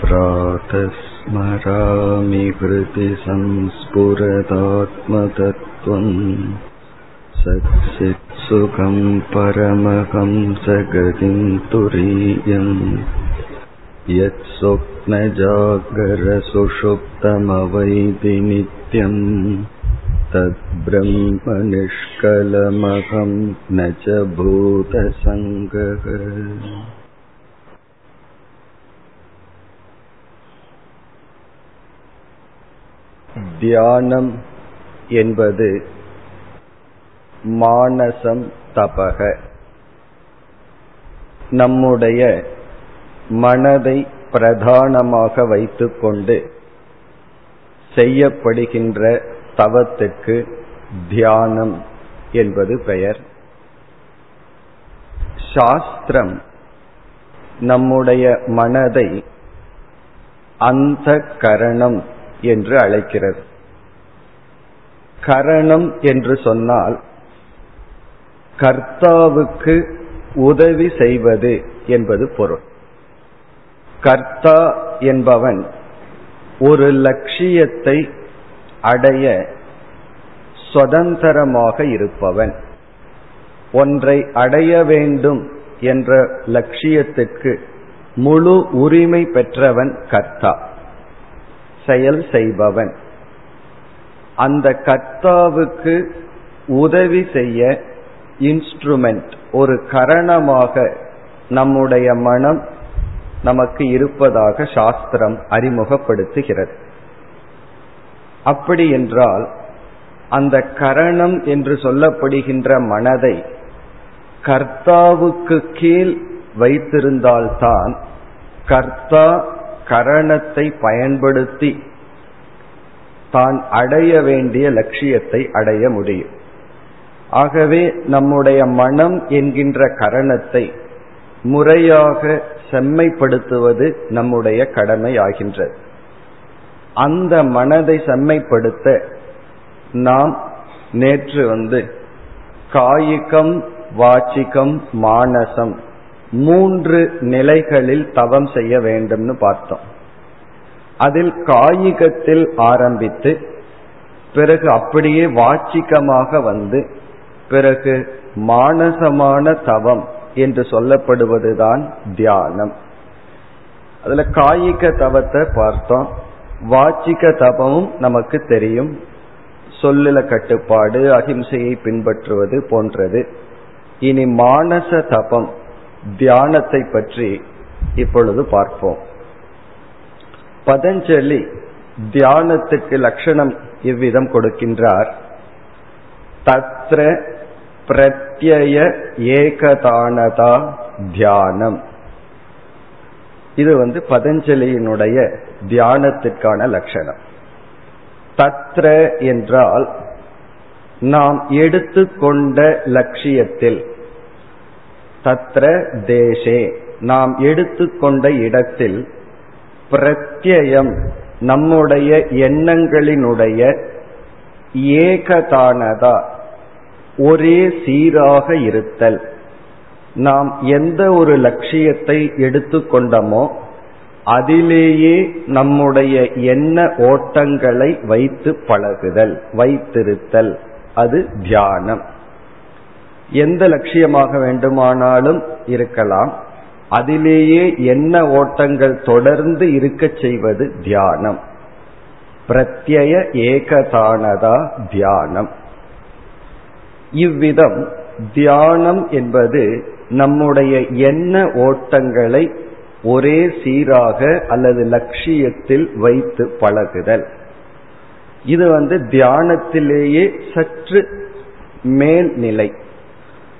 प्रातस्मरामि हृदि संस्फुरदात्मतत्त्वम् सच्चित्सुखं परमहंसगतिं तुरीयम् यत्स्वप्नजागरसुषुप्तमवैति नित्यम् तद्ब्रह्म निष्कलमहं न च भूतसङ्गः தியானம் என்பது மானசம் தபக. நம்முடைய மனதை பிரதானமாக வைத்துக்கொண்டு செய்யப்படுகின்ற தவத்துக்கு தியானம் என்பது பெயர். சாஸ்திரம் நம்முடைய மனதை அந்த கரணம் என்று அழைக்கிறது. கரணம் என்று சொன்னால் கர்த்தாவுக்கு உதவி செய்வது என்பது பொருள். கர்த்தா என்பவன் ஒரு லட்சியத்தை அடைய சுதந்திரமாக இருப்பவன். ஒன்றை அடைய வேண்டும் என்ற லட்சியத்துக்கு முழு உரிமை பெற்றவன் கர்த்தா. செயல் செய்பவன். அந்த கர்த்தாவுக்கு உதவி செய்ய இன்ஸ்ட்ருமெண்ட் ஒரு கரணமாக நம்முடைய மனம் நமக்கு இருப்பதாக சாஸ்திரம் அறிமுகப்படுத்துகிறது. அப்படி என்றால் அந்த கரணம் என்று சொல்லப்படுகின்ற மனதை கர்த்தாவுக்கு கீழ் வைத்திருந்தால்தான் கர்த்தா கரணத்தை பயன்படுத்தி தான் அடைய வேண்டிய லட்சியத்தை அடைய முடியும். ஆகவே நம்முடைய மனம் என்கின்ற கரணத்தை முறையாக செம்மைப்படுத்துவது நம்முடைய கடமை ஆகின்றது அந்த மனதை செம்மைப்படுத்த நாம் நேற்று வந்து காயிகம் வாச்சிகம் மானசம் மூன்று நிலைகளில் தவம் செய்ய வேண்டும்னு பார்த்தோம். அதில் காயிகத்தில் ஆரம்பித்து பிறகு அப்படியே வாச்சிகமாக வந்து பிறகு மானசமான தவம் என்று சொல்லப்படுவதுதான் தியானம். அதுல காயிக தவத்தை பார்த்தோம். வாச்சிக தபமும் நமக்கு தெரியும். சொல்லுல கட்டுப்பாடு அகிம்சையை பின்பற்றுவது போன்றது. இனி மானச தபம் தியானத்தை பற்றி இப்பொழுது பார்ப்போம். பதஞ்சலி தியானத்துக்கு லட்சணம் இவ்விதம் கொடுக்கின்றார். தத்ர பிரத்யய ஏகதானதா தியானம். இது வந்து பதஞ்சலியினுடைய தியானத்திற்கான லட்சணம். தத்ர என்றால் நாம் எடுத்துக்கொண்ட லட்சியத்தில் தத்ர தேசே நாம் எடுத்துக்கொண்ட இடத்தில் பிரத்யம். நம்முடைய எண்ணங்களினுடைய ஏகதானதா? ஒரே சீராக இருத்தல். நாம் எந்த ஒரு லட்சியத்தை எடுத்துக்கொண்டோமோ அதிலேயே நம்முடைய எண்ண ஓட்டங்களை வைத்து பழகுதல் வைத்திருத்தல். அது தியானம். எந்த லட்சியமாக வேண்டுமானாலும் இருக்கலாம். அதிலேயே எண்ண ஓட்டங்கள் தொடர்ந்து இருக்க செய்வது தியானம். பிரத்யய ஏகதானதா தியானம். இவ்விதம் தியானம் என்பது நம்முடைய எண்ண ஓட்டங்களை ஒரே சீராக அல்லது லட்சியத்தில் வைத்து பழகுதல். இது வந்து தியானத்திலேயே சற்று மேல் நிலை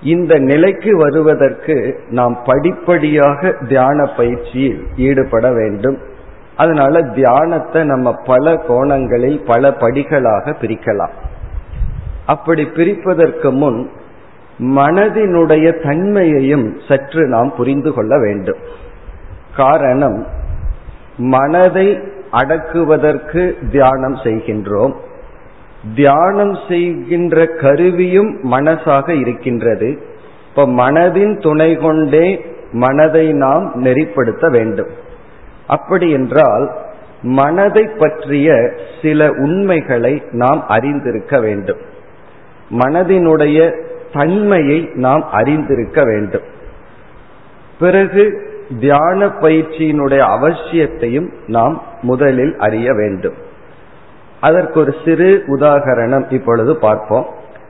இந்த நிலைக்கு வருவதற்கு நாம் படிப்படியாக தியான பயிற்சியில் ஈடுபட வேண்டும். அதனால தியானத்தை நம்ம பல கோணங்களில் பல படிகளாக பிரிக்கலாம். அப்படி பிரிப்பதற்கு முன் மனதினுடைய தன்மையையும் சற்று நாம் புரிந்து கொள்ள வேண்டும். காரணம் மனதை அடக்குவதற்கு தியானம் செய்கின்றோம். தியானம் செய்கின்ற கருவியும் மனசாக இருக்கின்றது. இப்ப மனதின் துணை கொண்டே மனதை நாம் நெறிப்படுத்த வேண்டும். அப்படி என்றால் மனதை பற்றிய சில உண்மைகளை நாம் அறிந்திருக்க வேண்டும். மனதினுடைய தன்மையை நாம் அறிந்திருக்க வேண்டும். பிறகு தியான பயிற்சியினுடைய அவசியத்தையும் நாம் முதலில் அறிய வேண்டும். அதற்கு ஒரு சிறு உதாகரணம் இப்பொழுது பார்ப்போம்.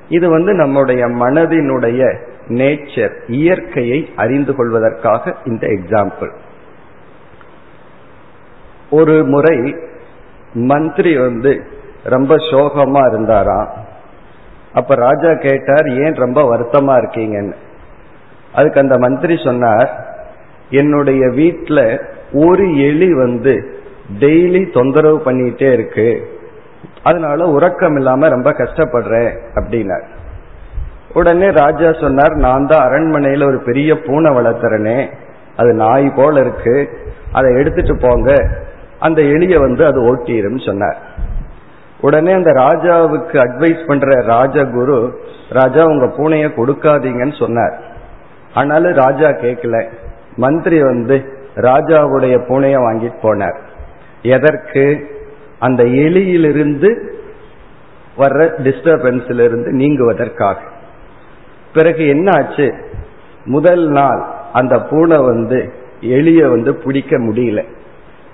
இது வந்து நம்முடைய மனதினுடைய நேச்சர் இயற்கையை அறிந்து கொள்வதற்காக இந்த எக்ஸாம்பிள் ஒரு முறை மந்திரி வந்து ரொம்ப சோகமா இருந்தாராம் அப்ப ராஜா கேட்டார் ஏன் ரொம்ப வருத்தமா இருக்கீங்கன்னு? அதுக்கு அந்த மந்திரி சொன்னார் என்னுடைய வீட்டில் ஒரு எலி வந்து டெய்லி தொந்தரவு பண்ணிட்டே இருக்கு. அதனால உறக்கம் இல்லாம ரொம்ப கஷ்டப்படுறேன் அப்படின்னார். உடனே ராஜா சொன்னார் நான் தான் அரண்மனையில ஒரு பெரிய பூனை வளர்த்துறனே அது நாய் போல இருக்கு அதை எடுத்துட்டு போங்க. அந்த எலிய வந்து அது ஓட்டிரும் சொன்னார். உடனே அந்த ராஜாவுக்கு அட்வைஸ் பண்ற ராஜகுரு ராஜா உங்க பூனைய கொடுக்காதீங்கன்னு சொன்னார். ஆனாலும் ராஜா கேட்கல. மந்திரி வந்து ராஜாவுடைய பூனைய வாங்கிட்டு போனார். எதற்கு? அந்த எலியிலிருந்து வர்ற டிஸ்டர்பன்ஸ்ல இருந்து நீங்குவதற்காக. பிறகு என்ன ஆச்சு முதல் நாள் அந்த பூனை வந்து எலிய வந்து பிடிக்க முடியல.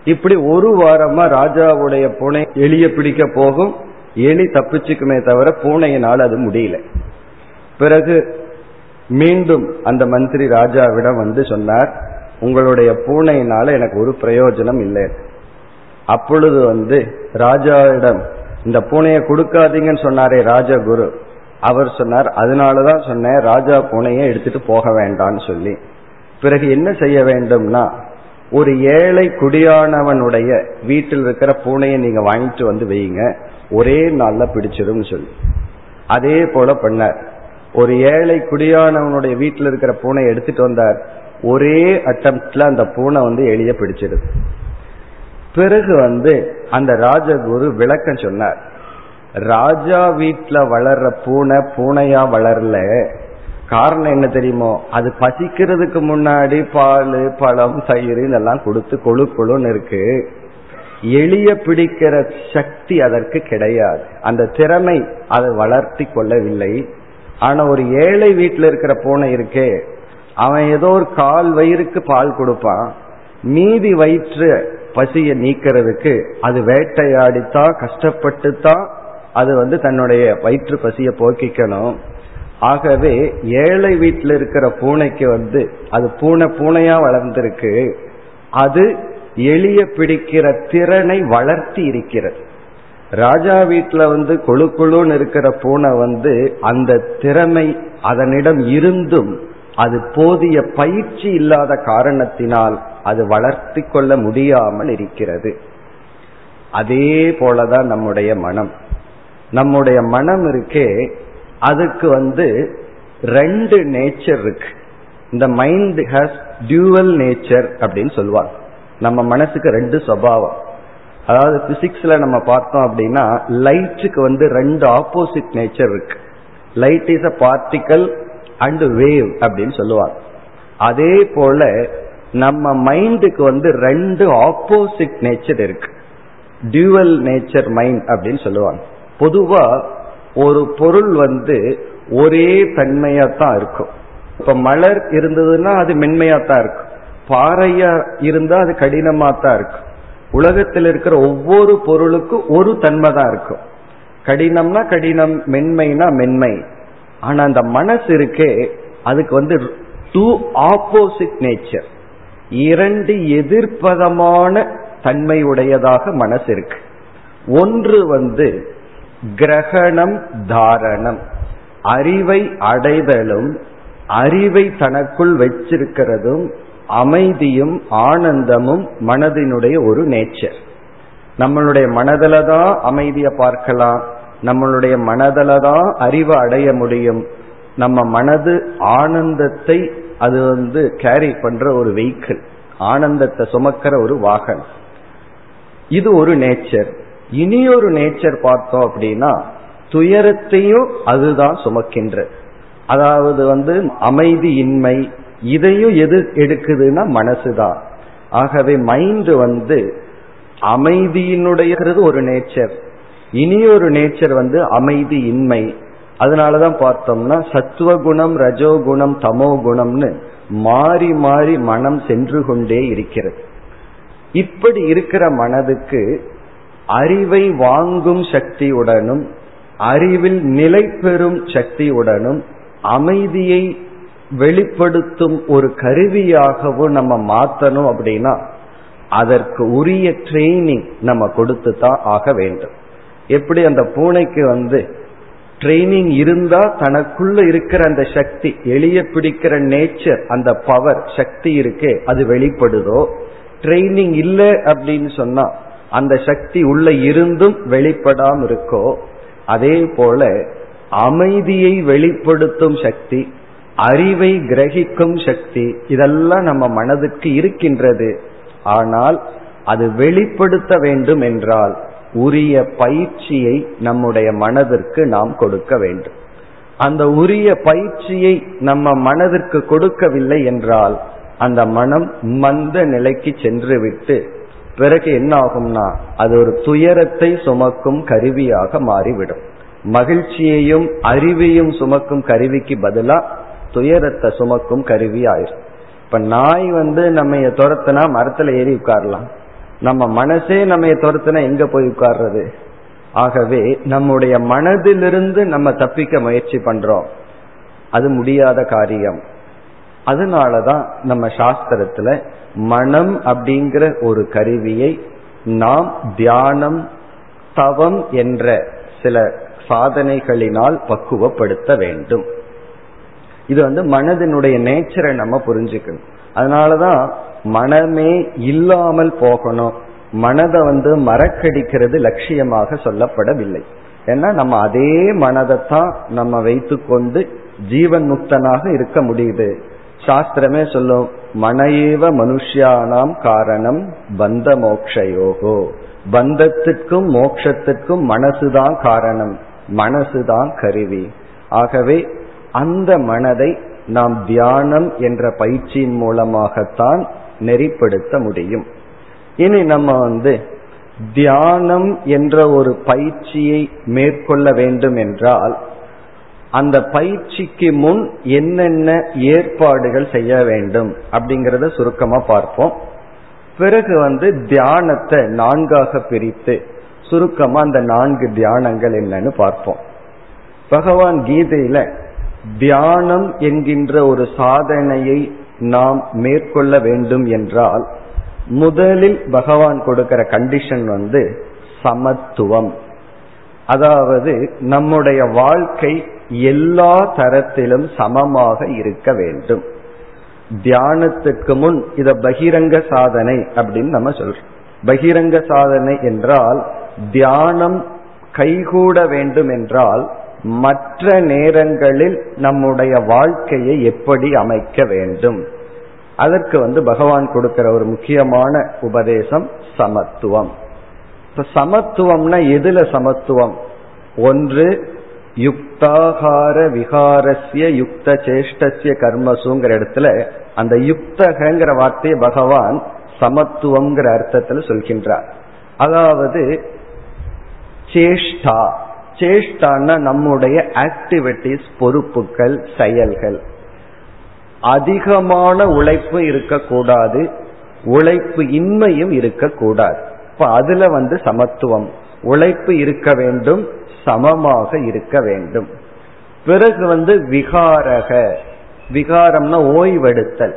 இப்படி ஒரு வாரமா ராஜாவுடைய பூனை எலிய பிடிக்க போகும். எலி தப்பிச்சுக்குமே தவிர பூனையினால் அது முடியல. பிறகு மீண்டும் அந்த மந்திரி ராஜாவிடம் வந்து சொன்னார் உங்களுடைய பூனையினால எனக்கு ஒரு பிரயோஜனம் இல்லை. அப்பொழுது வந்து ராஜாவிடம் இந்த பூனையை கொடுக்காதீங்கன்னு சொன்னாரே ராஜகுரு அவர் சொன்னார் அதனாலதான் சொன்னேன் ராஜா பூனையை எடுத்துட்டு போக வேண்டாம்னு சொல்லி. பிறகு என்ன செய்ய வேண்டும்னா ஒரு ஏழை குடியானவனுடைய வீட்டில் இருக்கிற பூனையை நீங்க வாங்கிட்டு வந்து வைங்க ஒரே நாள்ல பிடிச்சிடும் சொல்லி. அதே போல பண்ணார். ஒரு ஏழை குடியானவனுடைய வீட்டில் இருக்கிற பூனை எடுத்துட்டு வந்தார். ஒரே அட்டம்ல அந்த பூனை வந்து எளிய பிடிச்சிருது. பிறகு வந்து அந்த ராஜகுரு விளக்கம் சொன்னார். ராஜா வீட்டுல வளர்ற பூனை பூனையா வளரல. காரணம் என்ன தெரியுமோ? அது பசிக்கிறதுக்கு முன்னாடி பால் பழம் தயிர் இதெல்லாம் கொடுத்து கொழு கொழுன்னு இருக்கு. எளிய பிடிக்கிற சக்தி அதற்கு கிடையாது. அந்த திறமை அதை வளர்த்தி கொள்ளவில்லை. ஆனா ஒரு ஏழை வீட்டில் இருக்கிற பூனை இருக்கே. அவன் ஏதோ ஒரு கால் வயிறுக்கு பால் கொடுப்பான். மீதி வயிற்று பசியை நீக்கிறதுக்கு அது வேட்டையாடித்தான் கஷ்டப்பட்டு தான் அது வந்து தன்னுடைய வயிற்று பசியை போக்கிக்கணும். ஆகவே ஏழை வீட்டில் இருக்கிற பூனைக்கு வந்து அது பூனை பூனையா வளர்ந்திருக்கு. அது எளிய பிடிக்கிற திறனை வளர்த்தி இருக்கிறது. ராஜா வீட்டில் வந்து கொழு கொழுன்னு இருக்கிற பூனை வந்து அந்த திறமை அதனிடம் இருந்தும் அது போதிய பயிற்சி இல்லாத காரணத்தினால் அது வளர்த்தி கொள்ள முடியாமல் இருக்கிறது. அதே போலதான் நம்முடைய மனம். நம்முடைய மனம் இருக்கே அதுக்கு வந்து ரெண்டு நேச்சர் இருக்கு. இந்த மைண்ட் ஹாஸ் டியூவல் நேச்சர் அப்படின்னு சொல்லுவாங்க. நம்ம மனசுக்கு ரெண்டு சுவாவம். அதாவது பிசிக்ஸ்ல நம்ம பார்த்தோம் அப்படின்னா லைட்டுக்கு வந்து ரெண்டு ஆப்போசிட் நேச்சர் இருக்கு. Light is a particle and wave அப்படின்னு சொல்லுவாங்க. அதே போல நம்ம மைண்டுக்கு வந்து ரெண்டு ஆப்போசிட் நேச்சர் இருக்கு. டியூவல் நேச்சர் மைண்ட் அப்படின்னு சொல்லுவாங்க. பொதுவா ஒரு பொருள் வந்து ஒரே தன்மையா தான் இருக்கும். இப்ப மலர் இருந்ததுன்னா அது மென்மையா தான் இருக்கும். பாறையா இருந்தா அது கடினமா தான் இருக்கும். உலகத்தில் இருக்கிற ஒவ்வொரு பொருளுக்கும் ஒரு தன்மை தான் இருக்கும். கடினம்னா கடினம் மென்மைனா மென்மை. ஆனா அந்த மனசு இருக்கே அதுக்கு வந்து டூ ஆப்போசிட் நேச்சர் இரண்டு எதிர்ப்பதமான தன்மையுடையதாக மனசு இருக்கு ஒன்று வந்து கிரகணம் தாரணம். அறிவை அடைதலும் அறிவை தனக்குள் வச்சிருக்கிறதும் அமைதியும் ஆனந்தமும் மனதினுடைய ஒரு நேச்சர் நம்மளுடைய மனதில தான் அமைதியை பார்க்கலாம். நம்மளுடைய மனதில தான் அறிவை அடைய முடியும். நம்ம மனது ஆனந்தத்தை அது வந்து கேரி பண்ற ஒரு வெஹிக்கிள் ஆனந்தத்தை சுமக்கிற ஒரு வாகனம். இது ஒரு நேச்சர் இனி ஒரு நேச்சர் பார்த்தோம் அப்படின்னா துயரத்தையும் அதுதான் சுமக்கின்ற அதாவது வந்து அமைதி இன்மை இதையும் எது எடுக்குதுன்னா மனசுதான். ஆகவே மைண்ட் வந்து அமைதியினுடையது ஒரு நேச்சர் இனி ஒரு நேச்சர் வந்து அமைதி இன்மை அதனாலதான் பார்த்தோம்னா சத்துவகுணம் ரஜோகுணம் தமோ குணம்னு மாறி மாறி மனம் சென்று கொண்டே இருக்கிறது. இப்படி இருக்கிற மனதுக்கு அறிவை வாங்கும் சக்தியுடனும் அறிவில் நிலை பெறும் சக்தியுடனும் அமைதியை வெளிப்படுத்தும் ஒரு கருவியாகவும் நம்ம மாத்தணும் அப்படின்னா அதற்கு உரிய ட்ரைனிங் நம்ம கொடுத்து தான் ஆக வேண்டும். எப்படி அந்த பூனைக்கு வந்து ட்ரைனிங் இருந்தா தனக்குள்ள இருக்கிற அந்த சக்தி எளிய பிடிக்கிற நேச்சர் அந்த பவர் சக்தி இருக்கே அது வெளிப்படுதோ? ட்ரைனிங் இல்லை அப்படின்னு சொன்னா அந்த சக்தி உள்ள இருந்தும் வெளிப்படாம இருக்கோ? அதே போல அமைதியை வெளிப்படுத்தும் சக்தி அறிவை கிரகிக்கும் சக்தி இதெல்லாம் நம்ம மனதுக்கு இருக்கின்றது. ஆனால் அது வெளிப்படுத்த வேண்டும் என்றால் உரிய பயிற்சியை நம்முடைய மனதிற்கு நாம் கொடுக்க வேண்டும். அந்த உரிய பயிற்சியை நம்ம மனதிற்கு கொடுக்கவில்லை என்றால் அந்த மனம் மந்த நிலைக்கு சென்று விட்டு பிறகு என்ன ஆகும்னா அது ஒரு துயரத்தை சுமக்கும் கருவியாக மாறிவிடும். மகிழ்ச்சியையும் அறிவையும் சுமக்கும் கருவிக்கு பதிலா துயரத்தை சுமக்கும் கருவி ஆயிரும் இப்ப நாய் வந்து நம்ம துரத்துனா மரத்துல ஏறி உட்காரலாம். நம்ம மனசே நம்ம துரத்துனா எங்க போய் உட்கார்றது? ஆகவே நம்முடைய மனதிலிருந்து நம்ம தப்பிக்க முயற்சி பண்றோம். அது முடியாத காரியம். அதனாலதான் நம்ம சாஸ்திரத்துல மனம் அப்படிங்கிற ஒரு கருவியை நாம் தியானம் தவம் என்ற சில சாதனைகளினால் பக்குவப்படுத்த வேண்டும். இது வந்து மனதினுடைய நேச்சரை நம்ம புரிஞ்சுக்கணும். அதனாலதான் மனமே இல்லாமல் போகணும். மனதை வந்து மறக்கடிக்கிறது லட்சியமாக சொல்லப்படவில்லை. ஏன்னா நம்ம அதே மனதைத்தான் நம்ம வைத்துக்கொண்டு ஜீவன் முக்தனாக இருக்க முடியுது. சாஸ்திரமே சொல்லும் மனையேவ மனுஷியானாம் காரணம் பந்த மோக்ஷயோகோ. பந்தத்திற்கும் மோக்ஷத்திற்கும் மனசுதான் காரணம். மனசுதான் கருவி. ஆகவே அந்த மனதை நாம் தியானம் என்ற பயிற்சியின் மூலமாகத்தான் நெறிப்படுத்த முடியும். இனி நம்ம வந்து தியானம் என்ற ஒரு பயிற்சியை மேற்கொள்ள வேண்டும் என்றால் அந்த பயிற்சிக்கு முன் என்னென்ன ஏற்பாடுகள் செய்ய வேண்டும் அப்படிங்கறத சுருக்கமா பார்ப்போம். பிறகு வந்து தியானத்தை நான்காக பிரித்து சுருக்கமா அந்த நான்கு தியானங்கள் என்னன்னு பார்ப்போம். பகவான் கீதையில தியானம் என்கின்ற ஒரு சாதனையை நாம் மேற்கொள்ள வேண்டும் என்றால் முதலில் பகவான் கொடுக்கிற கண்டிஷன் வந்து சமத்துவம். அதாவது நம்முடைய வாழ்க்கை எல்லா தரத்திலும் சமமாக இருக்க வேண்டும். தியானத்துக்கு முன் இத பகிரங்க சாதனை அப்படின்னு நம்ம சொல்றோம். பகிரங்க சாதனை என்றால் தியானம் கைகூட வேண்டும் என்றால் மற்ற நேரங்களில் நம்முடைய வாழ்க்கையை எப்படி அமைக்க வேண்டும்? அதற்கு வந்து பகவான் கொடுக்கிற ஒரு முக்கியமான உபதேசம் சமத்துவம். இப்ப சமத்துவம்னா எதுல சமத்துவம்? ஒன்று யுக்தாகார விகாரஸ்ய யுக்த சேஷ்டசிய கர்மசுங்கிற இடத்துல அந்த யுக்தகங்கிற வார்த்தையை பகவான் சமத்துவங்கிற அர்த்தத்தில் சொல்கின்றார். அதாவது சேஷ்டா. சேஷ்டான்னா நம்முடைய ஆக்டிவிட்டிஸ் பொறுப்புகள் செயல்கள். அதிகமான உழைப்பு இருக்கக்கூடாது உழைப்பு இன்மையும் இருக்கக்கூடாது. இப்ப அதுல வந்து சமத்துவம். உழைப்பு இருக்க வேண்டும் சமமாக இருக்க வேண்டும். பிறகு வந்து விகாரக. விகாரம்னா ஓய்வெடுத்தல்.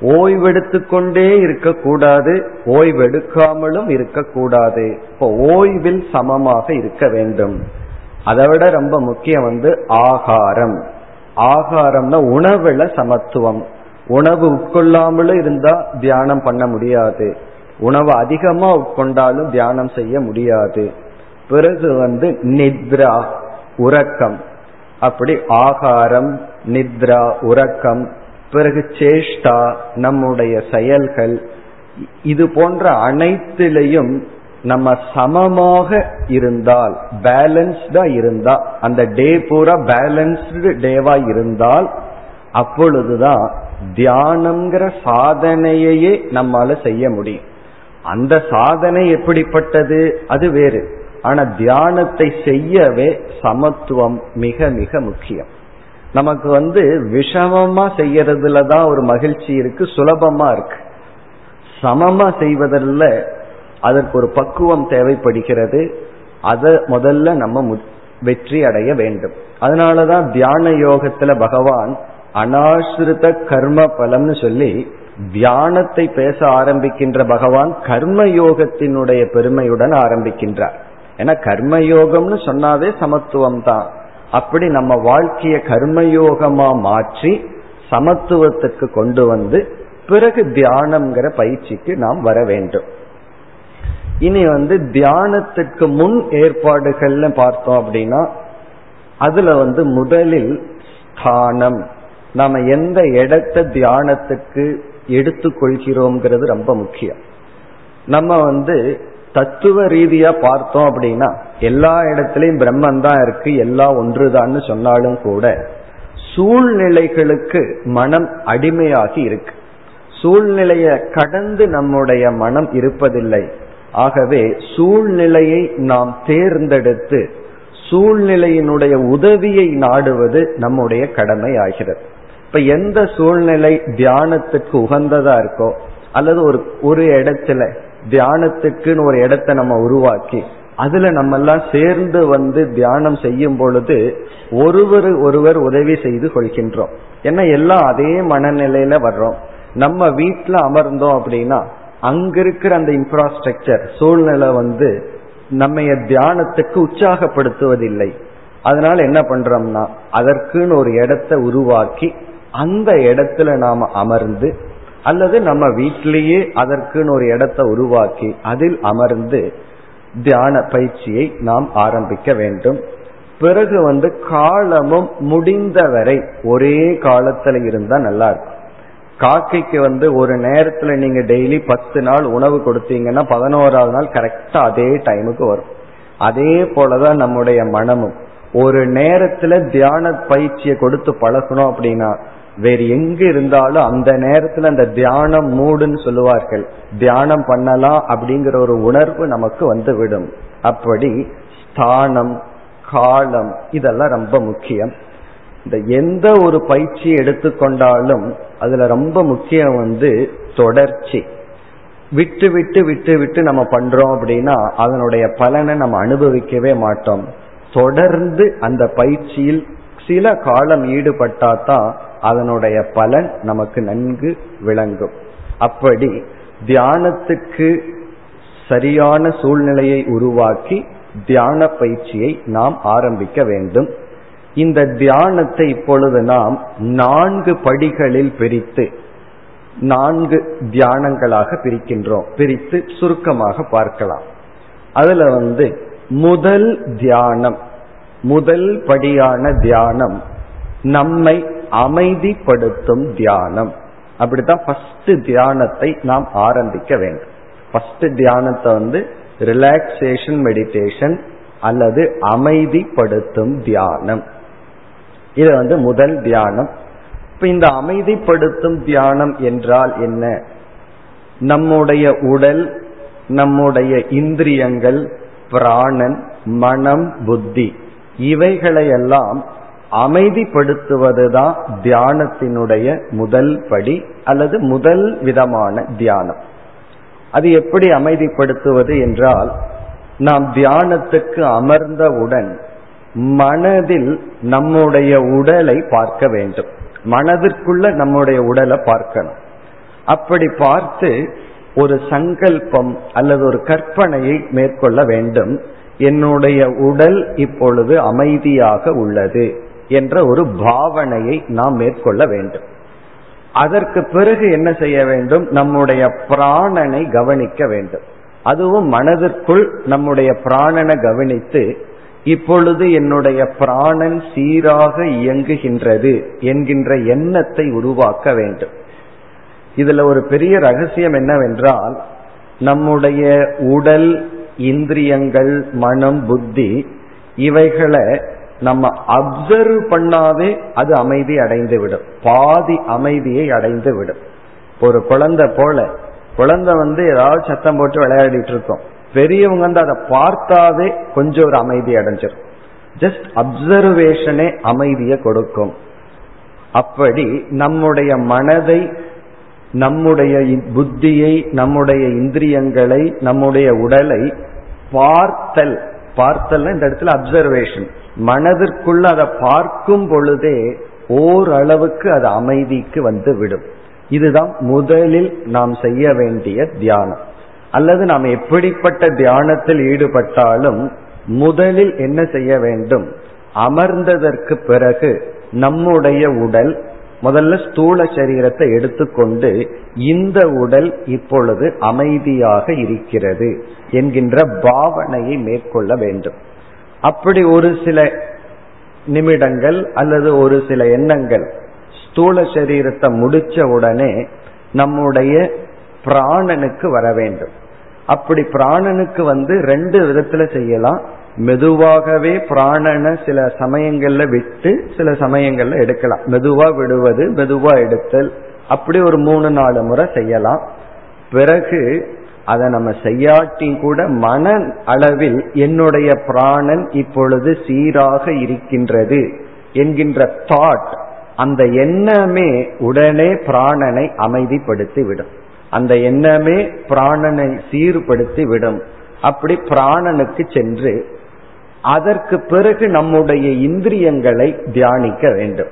ஓய்வெடுத்து கொண்டே இருக்கக்கூடாது ஓய்வெடுக்காமலும் இருக்கக்கூடாது. இப்போ ஓய்வில் சமமாக இருக்க வேண்டும். அதை விட ரொம்ப முக்கியம் வந்து ஆகாரம். ஆகாரம்னா உணவுல சமத்துவம். உணவு உட்கொள்ளாமலும் இருந்தா தியானம் பண்ண முடியாது. உணவு அதிகமா உட்கொண்டாலும் தியானம் செய்ய முடியாது. பிறகு வந்து நித்ரா உறக்கம். அப்படி ஆகாரம் நித்ரா உறக்கம் பிறகு சேஷ்டா நம்முடைய செயல்கள் இது போன்ற அனைத்திலையும் நம்ம சமமாக இருந்தால் பேலன்ஸ்டா இருந்தா அந்த டே பூரா பேலன்ஸ்டு டேவா இருந்தால் அப்பொழுதுதான் தியானம்ங்கிற சாதனையையே நம்மால செய்ய முடியும். அந்த சாதனை எப்படிப்பட்டது? அது வேறு. ஆனா தியானத்தை செய்யவே சமத்துவம் மிக மிக முக்கியம். நமக்கு வந்து விஷமமா செய்யறதுல தான் ஒரு மகிழ்ச்சி இருக்கு சுலபமா இருக்கு. சமமா செய்வதில் அதற்கு ஒரு பக்குவம் தேவைப்படுகிறது. அதை முதல்ல நம்ம வெற்றி அடைய வேண்டும். அதனாலதான் தியான யோகத்துல பகவான் அனாசிரித கர்ம பலம்னு சொல்லி தியானத்தை பேச ஆரம்பிக்கின்ற பகவான் கர்ம யோகத்தினுடைய பெருமையுடன் ஆரம்பிக்கின்றார். ஏன்னா கர்மயோகம்னு சொன்னாவே சமத்துவம் தான். அப்படி நம்ம வாழ்க்கைய கர்மயோகமா மாற்றி சமத்துவத்துக்கு கொண்டு வந்து பிறகு தியானம்ங்கிற பயிற்சிக்கு நாம் வர வேண்டும். இனி வந்து தியானத்துக்கு முன் ஏற்பாடுகள்னு பார்த்தோம் அப்படின்னா அதுல வந்து முதலில் ஸ்தானம். நாம எந்த இடத்த தியானத்துக்கு எடுத்துக்கொள்கிறோம்ங்கிறது ரொம்ப முக்கியம். நம்ம வந்து தத்துவ ரீதியா பார்த்தோம் அப்படின்னா எல்லா இடத்திலையும் பிரம்மன் தான் இருக்கு எல்லாம் ஒன்றுதான்னு சொன்னாலும் கூட சூழ்நிலைகளுக்கு மனம் அடிமையாகி இருக்கு. சூழ்நிலையை கடந்து நம்முடைய மனம் இருப்பதில்லை. ஆகவே சூழ்நிலையை நாம் தேர்ந்தெடுத்து சூழ்நிலையினுடைய உதவியை நாடுவது நம்முடைய கடமை ஆகிறது இப்ப எந்த சூழ்நிலை தியானத்துக்கு உகந்ததா இருக்கோ அல்லது ஒரு ஒரு இடத்துல தியானத்துக்குன்னு ஒரு இடத்தை நம்ம உருவாக்கி அதுல நம்ம எல்லாம் சேர்ந்து வந்து தியானம் செய்யும் பொழுது ஒருவர் ஒருவர் உதவி செய்து கொள்கின்றோம். ஏன்னா எல்லாம் அதே மனநிலையில வர்றோம். நம்ம வீட்டுல அமர்ந்தோம் அப்படின்னா அங்க இருக்கிற அந்த இன்ஃப்ராஸ்ட்ரக்சர் சூழ்நிலை வந்து நம்ம தியானத்துக்கு உற்சாகப்படுத்துவதில்லை. அதனால என்ன பண்றோம்னா அதற்குன்னு ஒரு இடத்தை உருவாக்கி அந்த இடத்துல நாம அமர்ந்து அல்லது நம்ம வீட்டிலேயே அதற்குன்னு ஒரு இடத்தை உருவாக்கி அதில் அமர்ந்து தியான பயிற்சியை நாம் ஆரம்பிக்க வேண்டும். பிறகு வந்து காலமும் முடிந்தவரை ஒரே காலத்துல இருந்தா நல்லா இருக்கும். காக்கைக்கு வந்து ஒரு நேரத்துல நீங்க டெய்லி பத்து நாள் உணவு கொடுத்தீங்கன்னா பதினோராவது நாள் கரெக்டா அதே டைமுக்கு வரும். அதே போலதான் நம்முடைய மனமும். ஒரு நேரத்துல தியான பயிற்சியை கொடுத்து பழகணும் அப்படின்னா வேறு எங்க இருந்தாலும் அந்த நேரத்துல அந்த தியானம் மூடுன்னு சொல்லுவார்கள். தியானம் பண்ணலாம் அப்படிங்கிற ஒரு உணர்வு நமக்கு வந்து விடும் அப்படி ஸ்தானம் காலம் இதெல்லாம் ரொம்ப முக்கியம். இந்த எந்த ஒரு பயிற்சி எடுத்துக்கொண்டாலும் அதுல ரொம்ப முக்கியம் வந்து தொடர்ச்சி. விட்டு விட்டு விட்டு விட்டு நம்ம பண்றோம் அப்படின்னா அதனுடைய பலனை நம்ம அனுபவிக்கவே மாட்டோம். தொடர்ந்து அந்த பயிற்சியில் சில காலம் ஈடுபட்டாதான் அதனுடைய பலன் நமக்கு நன்கு விளங்கும். அப்படி தியானத்துக்கு சரியான சூழ்நிலையை உருவாக்கி தியான பயிற்சியை நாம் ஆரம்பிக்க வேண்டும். இந்த தியானத்தை இப்பொழுது நாம் நான்கு படிகளில் பிரித்து நான்கு தியானங்களாக பிரிக்கின்றோம். பிரித்து சுருக்கமாக பார்க்கலாம். அதுல வந்து முதல் தியானம் முதல் படியான தியானம் நம்மை அமைதிப்படுத்தும் தியானம். அப்படித்தான் ஃபர்ஸ்ட் தியானத்தை நாம் ஆரம்பிக்க வேண்டும். ஃபர்ஸ்ட் தியானத்தை வந்து ரிலாக்ஸேஷன் மெடிடேஷன் அல்லது அமைதிப்படுத்தும் தியானம். இது வந்து முதல் தியானம். இப்ப இந்த அமைதிப்படுத்தும் தியானம் என்றால் என்ன? நம்முடைய உடல் நம்முடைய இந்திரியங்கள் பிராணன் மனம் புத்தி இவைகளையெல்லாம் அமைதிப்படுத்துவதுதான் தியானத்தினுடைய முதல் படி அல்லது முதல் விதமான தியானம். அது எப்படி அமைதிப்படுத்துவது என்றால் நாம் தியானத்துக்கு அமர்ந்தவுடன் மனதில் நம்முடைய உடலை பார்க்க வேண்டும். மனதிற்குள்ள நம்முடைய உடலை பார்க்கணும். அப்படி பார்த்து ஒரு சங்கல்பம் அல்லது ஒரு கற்பனையை மேற்கொள்ள வேண்டும். என்னுடைய உடல் இப்பொழுது அமைதியாக உள்ளது என்ற ஒரு பாவனையை நாம் மேற்கொள்ள வேண்டும். அதற்கு பிறகு என்ன செய்ய வேண்டும்? நம்முடைய பிராணனை கவனிக்க வேண்டும். அதுவும் மனதிற்குள் நம்முடைய பிராணனை கவனித்து இப்பொழுது என்னுடைய பிராணன் சீராக இயங்குகின்றது என்கின்ற எண்ணத்தை உருவாக்க வேண்டும். இதுல ஒரு பெரிய ரகசியம் என்னவென்றால் நம்முடைய உடல் இந்திரியங்கள் மனம் புத்தி இவைகளை நம்ம அப்சர்வ் பண்ணாவே அது அமைதி அடைந்து விடும் பாதி அமைதியை அடைந்து விடும் ஒரு குழந்தை போல. குழந்தை வந்து ஏதாவது சத்தம் போட்டு விளையாடிட்டு இருக்கோம். பெரியவங்க வந்து அதை பார்த்தாவே கொஞ்சம் ஒரு அமைதி அடைஞ்சிடும் ஜஸ்ட் அப்சர்வேஷனே அமைதியை கொடுக்கும். அப்படி நம்முடைய மனதை நம்முடைய புத்தியை நம்முடைய இந்திரியங்களை நம்முடைய உடலை பார்த்தல். பார்த்தல் இந்த இடத்துல அப்சர்வேஷன் மனதிற்குள்ள அதை பார்க்கும் பொழுதே ஓரளவுக்கு அது அமைதிக்கு வந்து விடும். இதுதான் முதலில் நாம் செய்ய வேண்டிய தியானம். அல்லது நாம் எப்படிப்பட்ட தியானத்தில் ஈடுபட்டாலும் முதலில் என்ன செய்ய வேண்டும்? அமர்ந்ததற்கு பிறகு நம்முடைய உடல் முதல்ல ஸ்தூல சரீரத்தை எடுத்துக்கொண்டு இந்த உடல் இப்பொழுது அமைதியாக இருக்கிறது என்கின்ற பாவனையை மேற்கொள்ள வேண்டும். அப்படி ஒரு சில நிமிடங்கள் அல்லது ஒரு சில எண்ணங்கள் ஸ்தூல சரீரத்தை முடிச்ச உடனே நம்முடைய பிராணனுக்கு வர வேண்டும். அப்படி பிராணனுக்கு வந்து ரெண்டு விதத்துல செய்யலாம். மெதுவாகவே பிராணனை சில சமயங்கள்ல விட்டு சில சமயங்கள்ல எடுக்கலாம். மெதுவா விடுவது மெதுவா எடுத்தல் அப்படி ஒரு மூணு நாலு முறை செய்யலாம். பிறகு அதை நம்ம செய்யாட்டி கூட மன அளவில் என்னுடைய பிராணன் இப்பொழுது சீராக இருக்கின்றது என்கின்ற தாட் அந்த எண்ணமே உடனே பிராணனை அமைதிப்படுத்தி விடும் அந்த எண்ணமே பிராணனை சீர்படுத்தி விடும். அப்படி பிராணனுக்கு சென்று அதற்கு பிறகு நம்முடைய இந்திரியங்களை தியானிக்க வேண்டும்.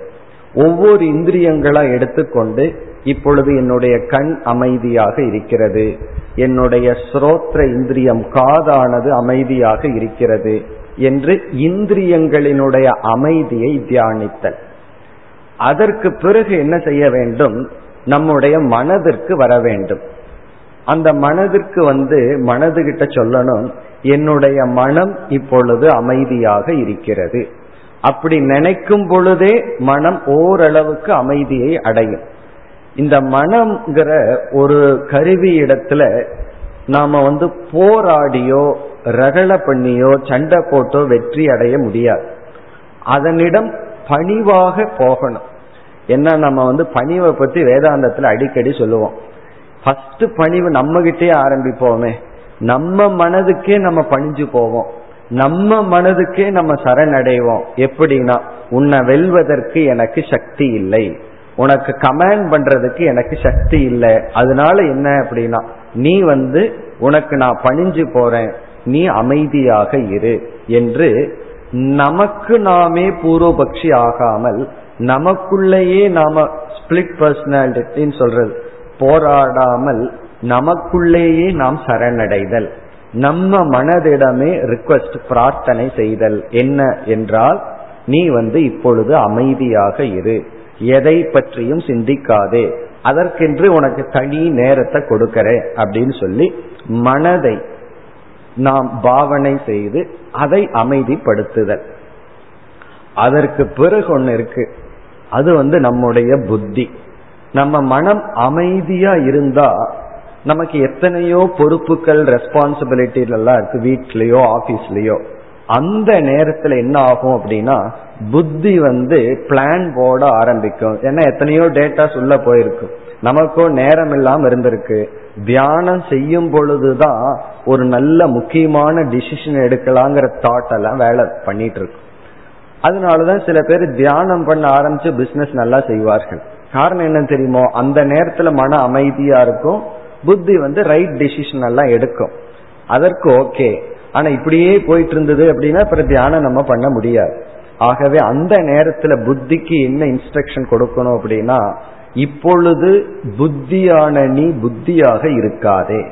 ஒவ்வொரு இந்திரியங்களா எடுத்துக்கொண்டு இப்பொழுது என்னுடைய கண் அமைதியாக இருக்கிறது. என்னுடைய ஸ்ரோத்ர இந்திரியம் காதானது அமைதியாக இருக்கிறது என்று இந்திரியங்களினுடைய அமைதியை தியானித்தல். அதற்கு பிறகு என்ன செய்ய வேண்டும்? நம்முடைய மனதிற்கு வர வேண்டும். அந்த மனதிற்கு வந்து மனது கிட்ட சொல்லணும் என்னுடைய மனம் இப்பொழுது அமைதியாக இருக்கிறது. அப்படி நினைக்கும் பொழுதே மனம் ஓரளவுக்கு அமைதியை அடையும். இந்த மனம்ங்கிற ஒரு கருவி இடத்துல நாம வந்து போராடியோ ரகல பண்ணியோ சண்டை போட்டோ வெற்றி அடைய முடியாது. அதனிடம் பணிவாக போகணும். ஏன்னா நம்ம வந்து பணிவை பத்தி வேதாந்தத்துல அடிக்கடி சொல்லுவோம். ஃபர்ஸ்ட் பணிவு நம்ம கிட்டே ஆரம்பிப்போமே. நம்ம மனதுக்கே நம்ம பணிஞ்சு போவோம். நம்ம மனதுக்கே நம்ம சரணடைவோம். எப்படின்னா உன்னை வெல்வதற்கு எனக்கு சக்தி இல்லை. உனக்கு கமாண்ட் பண்றதுக்கு எனக்கு சக்தி இல்லை. அதனால என்ன அப்படின்னா நீ வந்து உனக்கு நான் பணிஞ்சு போறேன். நீ அமைதியாக இரு என்று நமக்கு நாமே பூர்வபக்ஷி ஆகாமல் நமக்குள்ளேயே நாம ஸ்பிளிட் பர்சனாலிட்டின்னு சொல்றது. போராடாமல் நமக்குள்ளேயே நாம் சரணடைதல். நம்ம மனதிடமே ரிக்வஸ்ட் பிரார்த்தனை செய்தல். என்ன என்றால் நீ வந்து இப்பொழுது அமைதியாக இரு. எதை பற்றியும் சிந்திக்காதே. அதற்கென்று உனக்கு தனி நேரத்தை கொடுக்கறேன் அப்படின்னு சொல்லி மனதை நாம் பாவனை செய்து அதை அமைதிப்படுத்துதல். அதற்கு பிறகு ஒன்று இருக்கு. அது வந்து நம்முடைய புத்தி. நம்ம மனம் அமைதியா இருந்தா நமக்கு எத்தனையோ பொறுப்புகள் ரெஸ்பான்சிபிலிட்டி எல்லாம் இருக்கு வீட்லயோ ஆபீஸ்லயோ அந்த நேரத்துல என்ன ஆகும் அப்படின்னா புத்தி வந்து பிளான் போட ஆரம்பிக்கும். ஏன்னா எத்தனையோ டேட்டாஸ் உள்ள போயிருக்கும் நமக்கும் நேரம் இல்லாம இருந்திருக்கு. தியானம் செய்யும் பொழுதுதான் ஒரு நல்ல முக்கியமான டிசிஷன் எடுக்கலாங்கிற தாட் எல்லாம் வேலை பண்ணிட்டு இருக்கும் அதனாலதான் சில பேர் தியானம் பண்ண ஆரம்பிச்சு பிசினஸ் நல்லா செய்வார்கள். காரணம் என்ன தெரியுமோ? அந்த நேரத்துல மன அமைதியா இருக்கும். புத்தி வந்து ரைட் டிசிஷன் எல்லாம் எடுக்கும். அதற்கு ஓகே ஆனா இப்படியே போயிட்டு இருந்தது அப்படின்னா அப்புறம் தியானம் நம்ம பண்ண முடியாது. ஆகவே அந்த நேரத்துல புத்திக்கு என்ன இன்ஸ்ட்ரக்ஷன் கொடுக்கணும் அப்படின்னா இப்பொழுது புத்தியான நீ புத்தியாக இருக்காதே.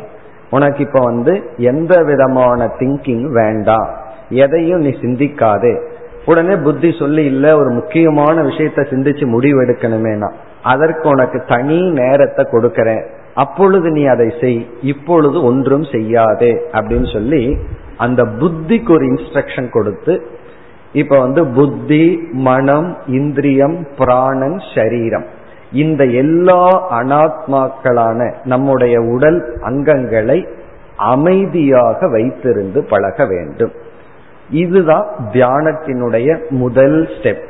உனக்கு இப்ப வந்து எந்த விதமான திங்கிங் வேண்டாம். எதையும் நீ சிந்திக்காதே. உடனே புத்தி சொல்லி இல்ல ஒரு முக்கியமான விஷயத்த சிந்திச்சு முடிவு எடுக்கணுமேனா? அதற்கு உனக்கு தனி நேரத்தை கொடுக்கறேன். அப்பொழுது நீ அதை செய். இப்பொழுது ஒன்றும் செய்யாதே. அப்படின்னு சொல்லி அந்த புத்திக்கு ஒரு இன்ஸ்ட்ரக்ஷன் கொடுத்து இப்ப வந்து புத்தி மனம் இந்திரியம் பிராணன் சரீரம் இந்த எல்லா அனாத்மாக்களான நம்முடைய உடல் அங்கங்களை அமைதியாக வைத்திருந்து பழக வேண்டும். இதுதான் தியானத்தினுடைய முதல் ஸ்டெப்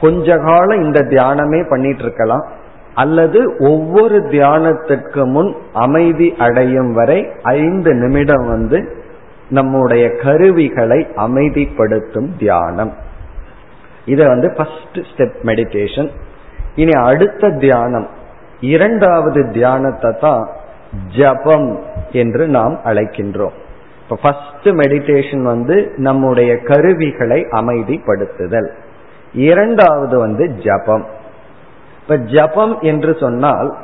கொஞ்ச காலம் இந்த தியானமே பண்ணிட்டு இருக்கலாம் அல்லது ஒவ்வொரு தியானத்திற்கு முன் அமைதி அடையும் வரை ஐந்து நிமிடம் வந்து நம்முடைய கருவிகளை அமைதிப்படுத்தும் தியானம். இதை வந்து ஃபர்ஸ்ட் ஸ்டெப் மெடிடேஷன் இனி அடுத்த தியானம் இரண்டாவது தியானத்தை தான் ஜபம் என்று நாம் அழைக்கின்றோம். இப்ப ஃபர்ஸ்ட் மெடிடேஷன் வந்து நம்முடைய கருவிகளை அமைதிப்படுத்துதல். இரண்டாவது வந்து ஜபம். இப்ப ஜபம் என்று சொன்னால்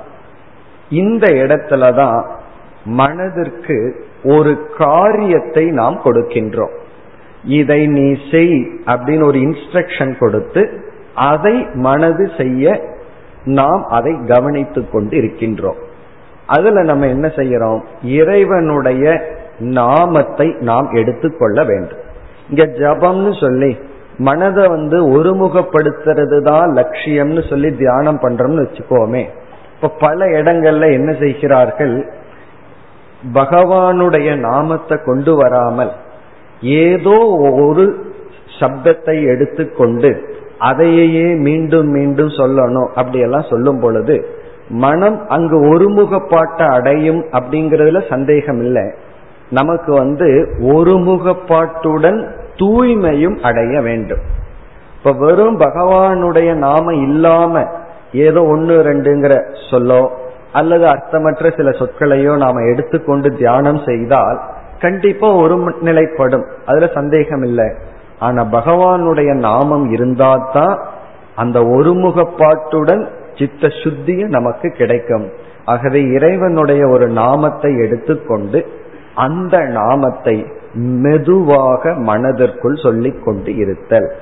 இந்த இடத்துல தான் மனதிற்கு ஒரு காரியத்தை நாம் கொடுக்கின்றோம். இதை நீ செய் அப்படின்னு ஒரு இன்ஸ்ட்ரக்ஷன் கொடுத்து அதை மனது செய்ய நாம் அதை கவனித்துக் கொண்டு இருக்கின்றோம் அதுல நம்ம என்ன செய்யறோம்? இறைவனுடைய நாமத்தை நாம் எடுத்துக்கொள்ள வேண்டும். இங்க ஜபம்னு சொல்லி மனதை வந்து ஒருமுகப்படுத்துறது தான் லட்சியம்னு சொல்லி தியானம் பண்றோம்னு வச்சுக்கோமே. இப்ப பல இடங்கள்ல என்ன செய்கிறார்கள்? பகவானுடைய நாமத்தை கொண்டு வராமல் ஏதோ ஒரு சப்தத்தை எடுத்துக்கொண்டு அதையே மீண்டும் மீண்டும் சொல்லணும் அப்படியெல்லாம் சொல்லும் பொழுது மனம் அங்கு ஒருமுகப்பாட்டை அடையும் அப்படிங்கறதுல சந்தேகம் இல்லை நமக்கு வந்து ஒருமுகப்பாட்டுடன் தூய்மையும் அடைய வேண்டும். இப்ப வெறும் பகவானுடைய நாம இல்லாம ஏதோ ஒன்னு ரெண்டுங்கிற சொல்லோ அல்லது அர்த்தமற்ற சில சொற்களையோ நாம எடுத்துக்கொண்டு தியானம் செய்தால் கண்டிப்பா ஒரு நிலைப்படும். அதுல சந்தேகம் இல்லை ஆனா பகவானுடைய நாமம் இருந்தால்தான் அந்த ஒருமுகப்பாட்டுடன் சித்த சுத்தியும் நமக்கு கிடைக்கும். ஆகவே இறைவனுடைய ஒரு நாமத்தை எடுத்துக்கொண்டு அந்த நாமத்தை மெதுவாக மனதிற்குள் சொல்லிக் கொண்டு இருத்தல்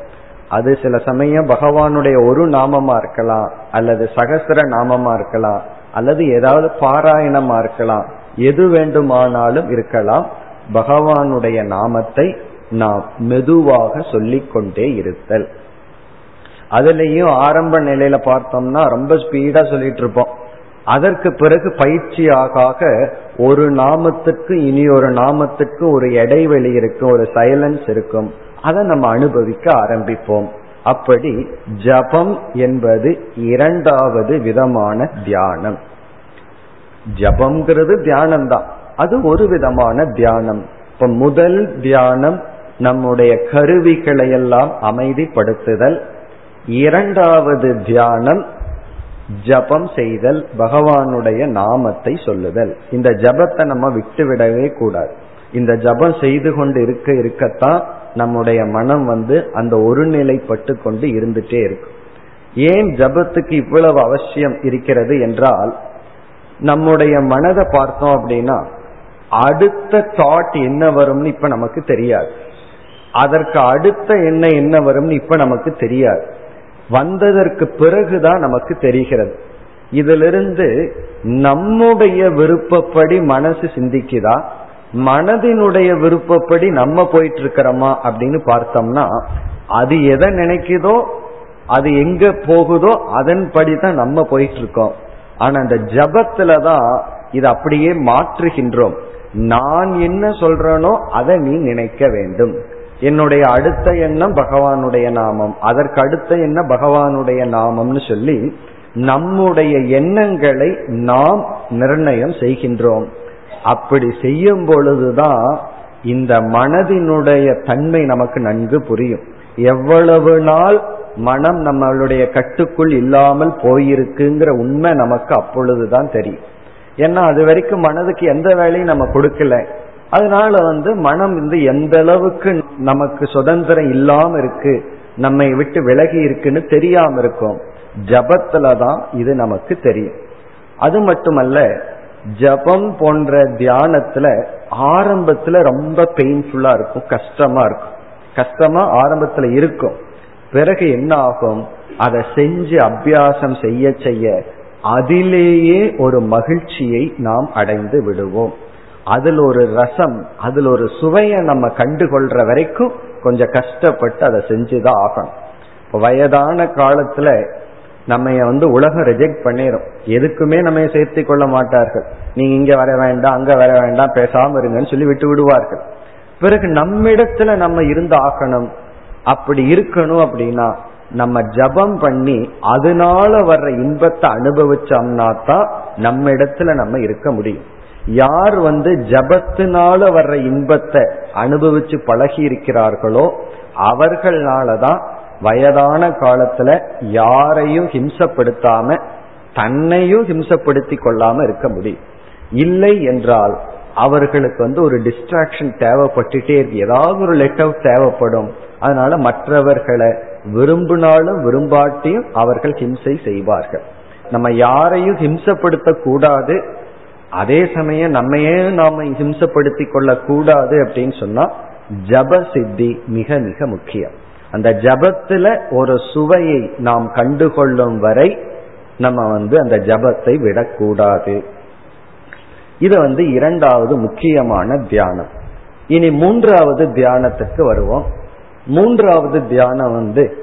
அது சில சமயம் பகவானுடைய ஒரு நாமமா இருக்கலாம் அல்லது சகசர நாமமா இருக்கலாம் அல்லது ஏதாவது பாராயணமா இருக்கலாம் எது வேண்டுமானாலும் இருக்கலாம். பகவானுடைய நாமத்தை நாம் மெதுவாக சொல்லிக் கொண்டே இருத்தல். அதுலேயும் ஆரம்ப நிலையில பார்த்தோம்னா ரொம்ப ஸ்பீடா சொல்லிட்டு இருப்போம். அதற்கு பிறகு பயிற்சியாக ஒரு நாமத்துக்கு இனி ஒரு நாமத்துக்கு ஒரு இடைவெளி இருக்கும் ஒரு சைலன்ஸ் இருக்கும். அதை நம்ம அனுபவிக்க ஆரம்பிப்போம். அப்படி ஜபம் என்பது இரண்டாவது விதமான தியானம். ஜபம்ங்கிறது தியானம் தான் அது ஒரு விதமான தியானம். இப்ப முதல் தியானம் நம்முடைய கருவிகளை எல்லாம் அமைதிப்படுத்துதல். இரண்டாவது தியானம் ஜபம் செய்தல் பகவானுடைய நாமத்தை சொல்லுதல். இந்த ஜபத்தை நம்ம விட்டு விடவே கூடாது. இந்த ஜபம் செய்து கொண்டு இருக்க இருக்கத்தான் நம்முடைய மனம் வந்து அந்த ஒருநிலைப்பட்டு கொண்டு இருந்துட்டே இருக்கும். ஏன் ஜபத்துக்கு இவ்வளவு அவசியம் இருக்கிறது என்றால் நம்முடைய மனதை பார்த்தோம் அப்படின்னா அடுத்த தாட் என்ன வரும்னு இப்ப நமக்கு தெரியாது. அதற்கு அடுத்த என்ன என்ன வரும்னு இப்ப நமக்கு தெரியாது. வந்ததற்கு பிறகுதான் நமக்கு தெரிகிறது. இதிலிருந்து நம்முடைய விருப்பப்படி மனசு சிந்திக்குதா? மனதினுடைய விருப்பப்படி நம்ம போயிட்டு இருக்கிறோமா அப்படின்னு பார்த்தோம்னா அது எதை நினைக்குதோ அது எங்க போகுதோ அதன்படி தான் நம்ம போயிட்டு இருக்கோம் ஆனா அந்த ஜபத்துல தான் இது அப்படியே மாற்றுகின்றோம். நான் என்ன சொல்றேனோ அதை நீ நினைக்க வேண்டும். என்னுடைய அடுத்த எண்ணம் பகவானுடைய நாமம். அதற்கு அடுத்த எண்ணம் பகவானுடைய நாமம்னு சொல்லி நம்முடைய எண்ணங்களை நாம் நிர்ணயம் செய்கின்றோம். அப்படி செய்யும் பொழுதுதான் இந்த மனதினுடைய தன்மை நமக்கு நன்கு புரியும். எவ்வளவு நாள் மனம் நம்மளுடைய கட்டுக்குள் இல்லாமல் போயிருக்குங்கிற உண்மை நமக்கு அப்பொழுதுதான் தெரியும். ஏன்னா அது வரைக்கும் மனதுக்கு எந்த வேலையும் நம்ம கொடுக்கல. அதனால வந்து மனம் வந்து எந்த அளவுக்கு நமக்கு சுதந்திரம் இல்லாம இருக்கு நம்மை விட்டு விலகி இருக்குன்னு தெரியாம இருக்கும். ஜபத்துல தான் இது நமக்கு தெரியும். அது மட்டுமல்ல ஜபம் போன்ற தியானத்துல ஆரம்பத்துல ரொம்ப பெயின்ஃபுல்லா இருக்கும் கஷ்டமா இருக்கும். கஷ்டமா ஆரம்பத்துல இருக்கும். பிறகு என்ன ஆகும்? அதை செஞ்சு அபியாசம் செய்ய செய்ய அதிலேயே ஒரு மகிழ்ச்சியை நாம் அடைந்து விடுவோம். அதில் ஒரு ரசம் அதில் ஒரு சுவையை நம்ம கண்டுகொள்ற வரைக்கும் கொஞ்சம் கஷ்டப்பட்டு அதை செஞ்சுதான் ஆகணும். இப்போ வயதான காலத்துல நம்ம வந்து உலகம் ரிஜெக்ட் பண்ணிடும் எதுக்குமே நம்ம சேர்த்து கொள்ள மாட்டார்கள். நீங்க இங்க வர வேண்டாம் அங்க வர வேண்டாம் பேசாம இருங்கன்னு சொல்லி விட்டு விடுவார்கள். பிறகு நம்மிடத்துல நம்ம இருந்து ஆகணும். அப்படி இருக்கணும் அப்படின்னா நம்ம ஜபம் பண்ணி அதனால வர்ற இன்பத்தை அனுபவிச்சோம்னா தான் நம்ம இடத்துல நம்ம இருக்க முடியும். யார் வந்து ஜபத்தினால வர்ற இன்பத்தை அனுபவிச்சு பழகி இருக்கிறார்களோ அவர்களாலதான் வயதான காலத்துல யாரையும் ஹிம்சப்படுத்தாம தன்னையும் ஹிம்சப்படுத்தி கொள்ளாம இருக்க முடியும். இல்லை என்றால் அவர்களுக்கு வந்து ஒரு டிஸ்ட்ராக்ஷன் தேவைப்பட்டுட்டே இருக்கு. ஏதாவது ஒரு லெட்டர் தேவைப்படும். அதனால மற்றவர்களை விரும்பினாலும் விரும்பாட்டியும் அவர்கள் ஹிம்சை செய்வார்கள். நம்ம யாரையும் ஹிம்சப்படுத்த கூடாது அதே சமயம் நம்மையே நாம ஹிம்சப்படுத்தி கொள்ள கூடாது அப்படின்னு சொன்னா ஜப சித்தி மிக மிக முக்கியம். அந்த ஜபத்துல ஒரு சுவையை நாம் கண்டுகொள்ளும் வரை நம்ம வந்து அந்த ஜபத்தை விடக்கூடாது. இது வந்து இரண்டாவது முக்கியமான தியானம். இனி மூன்றாவது தியானத்துக்கு வருவோம். மூன்றாவது தியானம் வந்து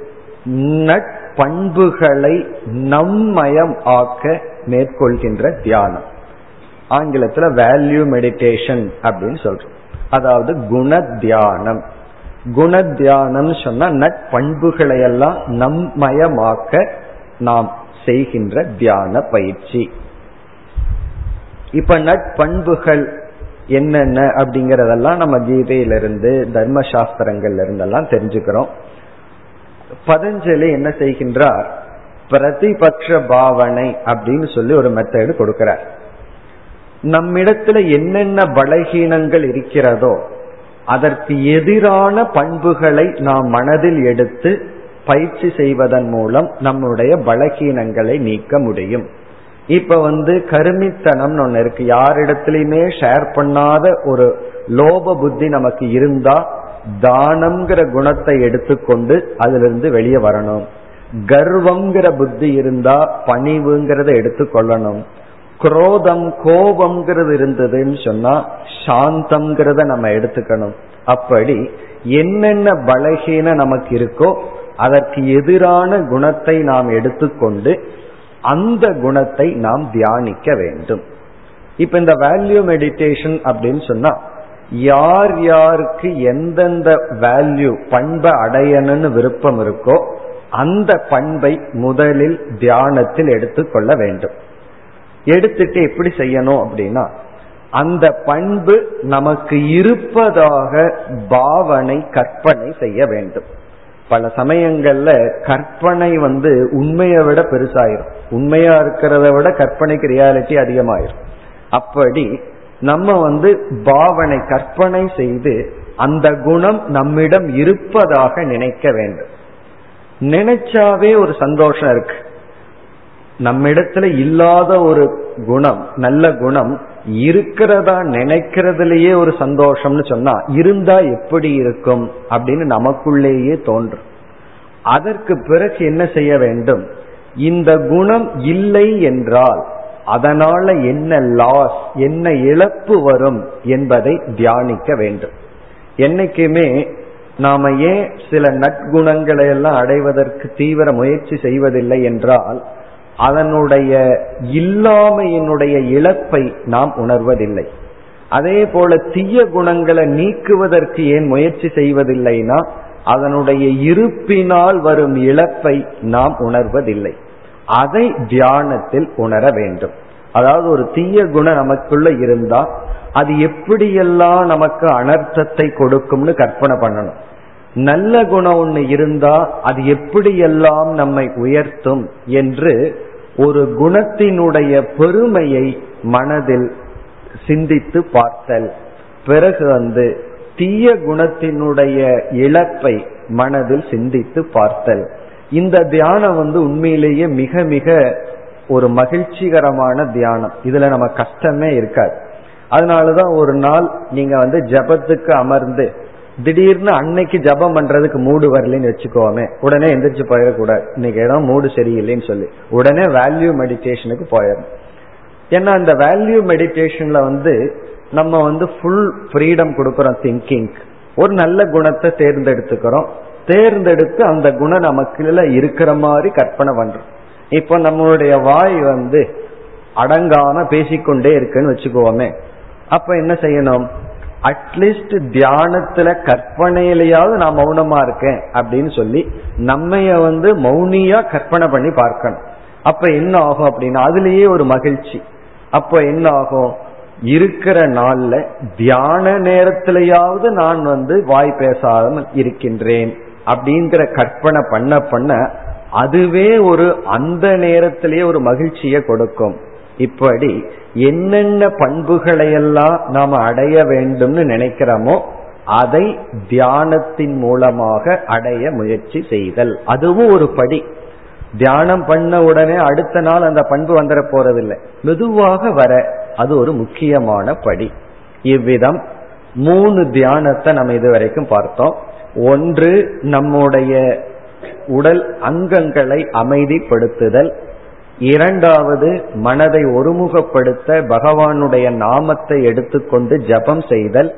நட்பண்புகளை நம்மயம் ஆக்க மேற்கொள்கின்ற தியானம். ஆங்கிலத்துல வேல்யூ மெடிடேஷன் அப்படின்னு சொல்றோம். அதாவது குண தியானம் குண தியானம் சொன்னா நட்பண்புகளை எல்லாம் நம்மயமாக்க நாம் செய்கின்ற தியான பயிற்சி. இப்ப நட்பண்புகள் என்னென்ன அப்படிங்கறதெல்லாம் நம்ம கீதையிலிருந்து தர்மசாஸ்திரங்கள்ல இருந்தெல்லாம் தெரிஞ்சுக்கிறோம். பதஞ்சலி என்ன செய்கின்றார்? பிரதிபக்ஷ பாவனை அப்படின்னு சொல்லி ஒரு மெத்தடு கொடுக்கிறார். நம்மிடத்துல என்னென்ன பலகீனங்கள் இருக்கிறதோ அதற்கு எதிரான பண்புகளை நாம் மனதில் எடுத்து பயிற்சி செய்வதன் மூலம் நம்முடைய பலகீனங்களை நீக்க முடியும். இப்ப வந்து கருமித்தனம் ஒன்று இருக்கு. யாரிடத்திலுமே ஷேர் பண்ணாத ஒரு லோப புத்தி நமக்கு இருந்தா தானம்ங்கிற குணத்தை எடுத்துக்கொண்டு அதிலிருந்து வெளியே வரணும். கர்வம்ங்கிற புத்தி இருந்தா பணிவுங்கிறத எடுத்துக்கொள்ளணும். குரோதம் கோபம்ங்கிறது இருந்ததுன்னு சொன்னா சாந்தம்ங்கிறத நம்ம எடுத்துக்கணும். அப்படி என்னென்ன பலகீன நமக்கு இருக்கோ அதற்கு எதிரான குணத்தை நாம் எடுத்துக்கொண்டு அந்த குணத்தை நாம் தியானிக்க வேண்டும். இப்ப இந்த வேல்யூ மெடிடேஷன் அப்படின்னு சொன்னா யார் யாருக்கு எந்தெந்த வேல்யூ பண்பை அடையணும்னு விருப்பம் இருக்கோ அந்த பண்பை முதலில் தியானத்தில் எடுத்துக்கொள்ள வேண்டும். எடுத்துட்டு எப்படி செய்யணும் அப்படின்னா அந்த பண்பு நமக்கு இருப்பதாக பாவனை கற்பனை செய்ய வேண்டும். பல சமயங்கள்ல கற்பனை வந்து உண்மையை விட பெருசாயிரும். உண்மையா இருக்கிறத விட கற்பனைக்கு ரியாலிட்டி அதிகமாயிரும். அப்படி நம்ம வந்து பாவனை கற்பனை செய்து அந்த குணம் நம்மிடம் இருப்பதாக நினைக்க வேண்டும். நினைச்சாவே ஒரு சந்தோஷம் இருக்கு. நம்மிடத்துல இல்லாத ஒரு குணம் நல்ல குணம் இருக்கிறதா நினைக்கிறதுலயே ஒரு சந்தோஷம்னு சொன்னா இருந்தா எப்படி இருக்கும்? அப்படின்னு நமக்குள்ளேயே தோன்றும். அதற்கு பிறகு என்ன செய்ய வேண்டும்? இந்த குணம் இல்லை என்றால் அதனால என்ன லாஸ் என்ன இழப்பு வரும் என்பதை தியானிக்க வேண்டும். என்னைக்குமே நாம ஏன் சில நற்குணங்களை எல்லாம் அடைவதற்கு தீவிர முயற்சி செய்வதில்லை என்றால் அதனுடைய இல்லாமையினுடைய இழப்பை நாம் உணர்வதில்லை. அதே போல தீய குணங்களை நீக்குவதற்கு ஏன் முயற்சி செய்வதில்லைனா அதனுடைய இருப்பினால் வரும் இழப்பை நாம் உணர்வதில்லை. அதை தியானத்தில் உணர வேண்டும். அதாவது ஒரு தீய குணம் நமக்குள்ள இருந்தா அது எப்படியெல்லாம் நமக்கு அனர்த்தத்தை கொடுக்கும்னு கற்பனை பண்ணணும். நல்ல குணம் ஒன்று இருந்தா அது எப்படியெல்லாம் நம்மை உயர்த்தும் என்று ஒரு குணத்தினுடைய பெருமையை மனதில் சிந்தித்து பார்த்தல். பிறகு வந்து தீய குணத்தினுடைய இழப்பை மனதில் சிந்தித்து பார்த்தல். இந்த தியானம் வந்து உண்மையிலேயே மிக மிக ஒரு மகிழ்ச்சிகரமான தியானம். இதுல நம்ம கஷ்டமே இருக்காது. அதனாலதான் ஒரு நாள் நீங்க வந்து ஜபத்துக்கு அமர்ந்து திடீர்னு அன்னைக்கு ஜபம் பண்றதுக்கு மூடு வரலன்னு வச்சுக்கோமே. உடனே எந்திரிச்சு போயிடக்கூடாது. இன்னைக்கு ஏதோ மூடு சரியில்லைன்னு சொல்லி. உடனே வேல்யூ மெடிடேஷனுக்கு போயிடணும். ஏன்னா அந்த வேல்யூ மெடிடேஷன்ல வந்து நம்ம வந்து ஃபுல் ஃப்ரீடம் கொடுக்கறோம் திங்கிங் ஒரு நல்ல குணத்தை தேர்ந்தெடுத்துக்கிறோம். தேர்ந்தெடுத்து அந்த குணம் நமக்குள்ள இருக்கிற மாதிரி கற்பனை பண்றோம். இப்போ நம்மளுடைய வாய் வந்து அடங்காம பேசிக்கொண்டே இருக்குன்னு வச்சுக்கோமே. அப்ப என்ன செய்யணும்? அட்லீஸ்ட் தியானத்துல கற்பனையிலேயாவது நான் மௌனமா இருக்கேன் அப்படின்னு சொல்லி நம்மைய வந்து மௌனியா கற்பனை பண்ணி பார்க்கணும். அப்ப என்ன ஆகும் அப்படின்னா அதுலேயே ஒரு மகிழ்ச்சி. அப்ப என்ன ஆகும்? இருக்கிற நாள்ல தியான நேரத்திலேயாவது நான் வந்து வாய் பேசாமல் இருக்கின்றேன் அப்படிங்கிற கற்பனை பண்ண பண்ண அதுவே ஒரு அந்த நேரத்திலேயே ஒரு மகிழ்ச்சியை கொடுக்கும். இப்படி என்னென்ன பண்புகளையெல்லாம் நாம் அடைய வேண்டும்னு நினைக்கிறோமோ அதை தியானத்தின் மூலமாக அடைய முயற்சி செய்தல். அதுவும் ஒரு படி. தியானம் பண்ண உடனே அடுத்த நாள் அந்த பண்பு வந்துட போறதில்லை. மெதுவாக வர அது ஒரு முக்கியமான படி. இவ்விதம் மூணு தியானத்தை நம்ம இதுவரைக்கும் பார்த்தோம். ஒன்று நம்முடைய உடல் அங்கங்களை அமைதிப்படுத்துதல் இரண்டாவது மனதை ஒருமுகப்படுத்த பகவானுடைய நாமத்தை எடுத்துக்கொண்டு ஜபம் செய்தல்.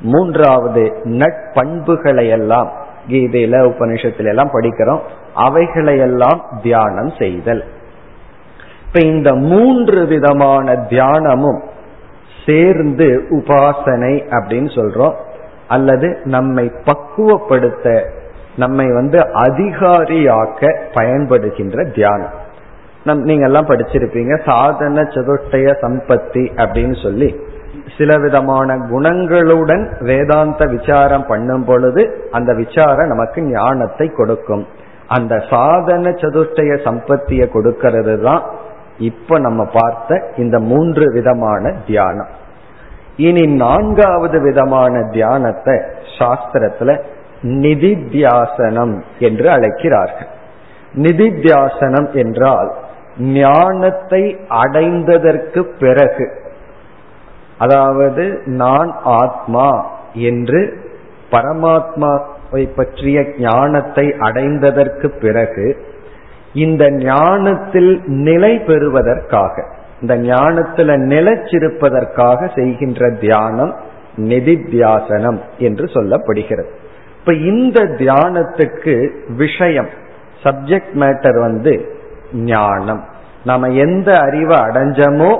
மூன்றாவது நட்பண்புகளை எல்லாம் கீதையில உபனிஷத்துல எல்லாம் படிக்கிறோம். அவைகளையெல்லாம் தியானம் செய்தல். இப்ப இந்த மூன்று விதமான தியானமும் சேர்ந்து உபாசனை அப்படின்னு சொல்றோம். அல்லது நம்மை பக்குவப்படுத்த நம்மை வந்து அதிகாரியாக்க பயன்படுகின்ற தியானம். நம் நீங்க எல்லாம் படிச்சிருப்பீங்க. சாதன சதுர்டய சம்பத்தி அப்படின்னு சொல்லி சில விதமான குணங்களுடன் வேதாந்த விசாரம் பண்ணும் பொழுது அந்த விசாரம் நமக்கு ஞானத்தை கொடுக்கும். அந்த சாதன சதுர்டய சம்பத்திய கொடுக்கிறது தான் இப்ப நம்ம பார்த்த இந்த மூன்று விதமான தியானம். இனி நான்காவது விதமான தியானத்தை சாஸ்திரத்துல நிதித்தியாசனம் என்று அழைக்கிறார்கள். நிதித்தியாசனம் என்றால் ஞானத்தை அடைந்ததற்கு பிறகு அதாவது நான் ஆத்மா என்று பரமாத்மாவை பற்றிய ஞானத்தை அடைந்ததற்கு பிறகு இந்த ஞானத்தில் நிலை பெறுவதற்காக இந்த ஞானத்துல நிலைச்சிருப்பதற்காக செய்கின்ற தியானம் நெதித்தியாசனம் என்று சொல்லப்படுகிறது. இப்ப இந்த தியானத்துக்கு விஷயம் சப்ஜெக்ட் மேட்டர் வந்து ஞானம். நாம எந்த அறிவை அடைஞ்சமோ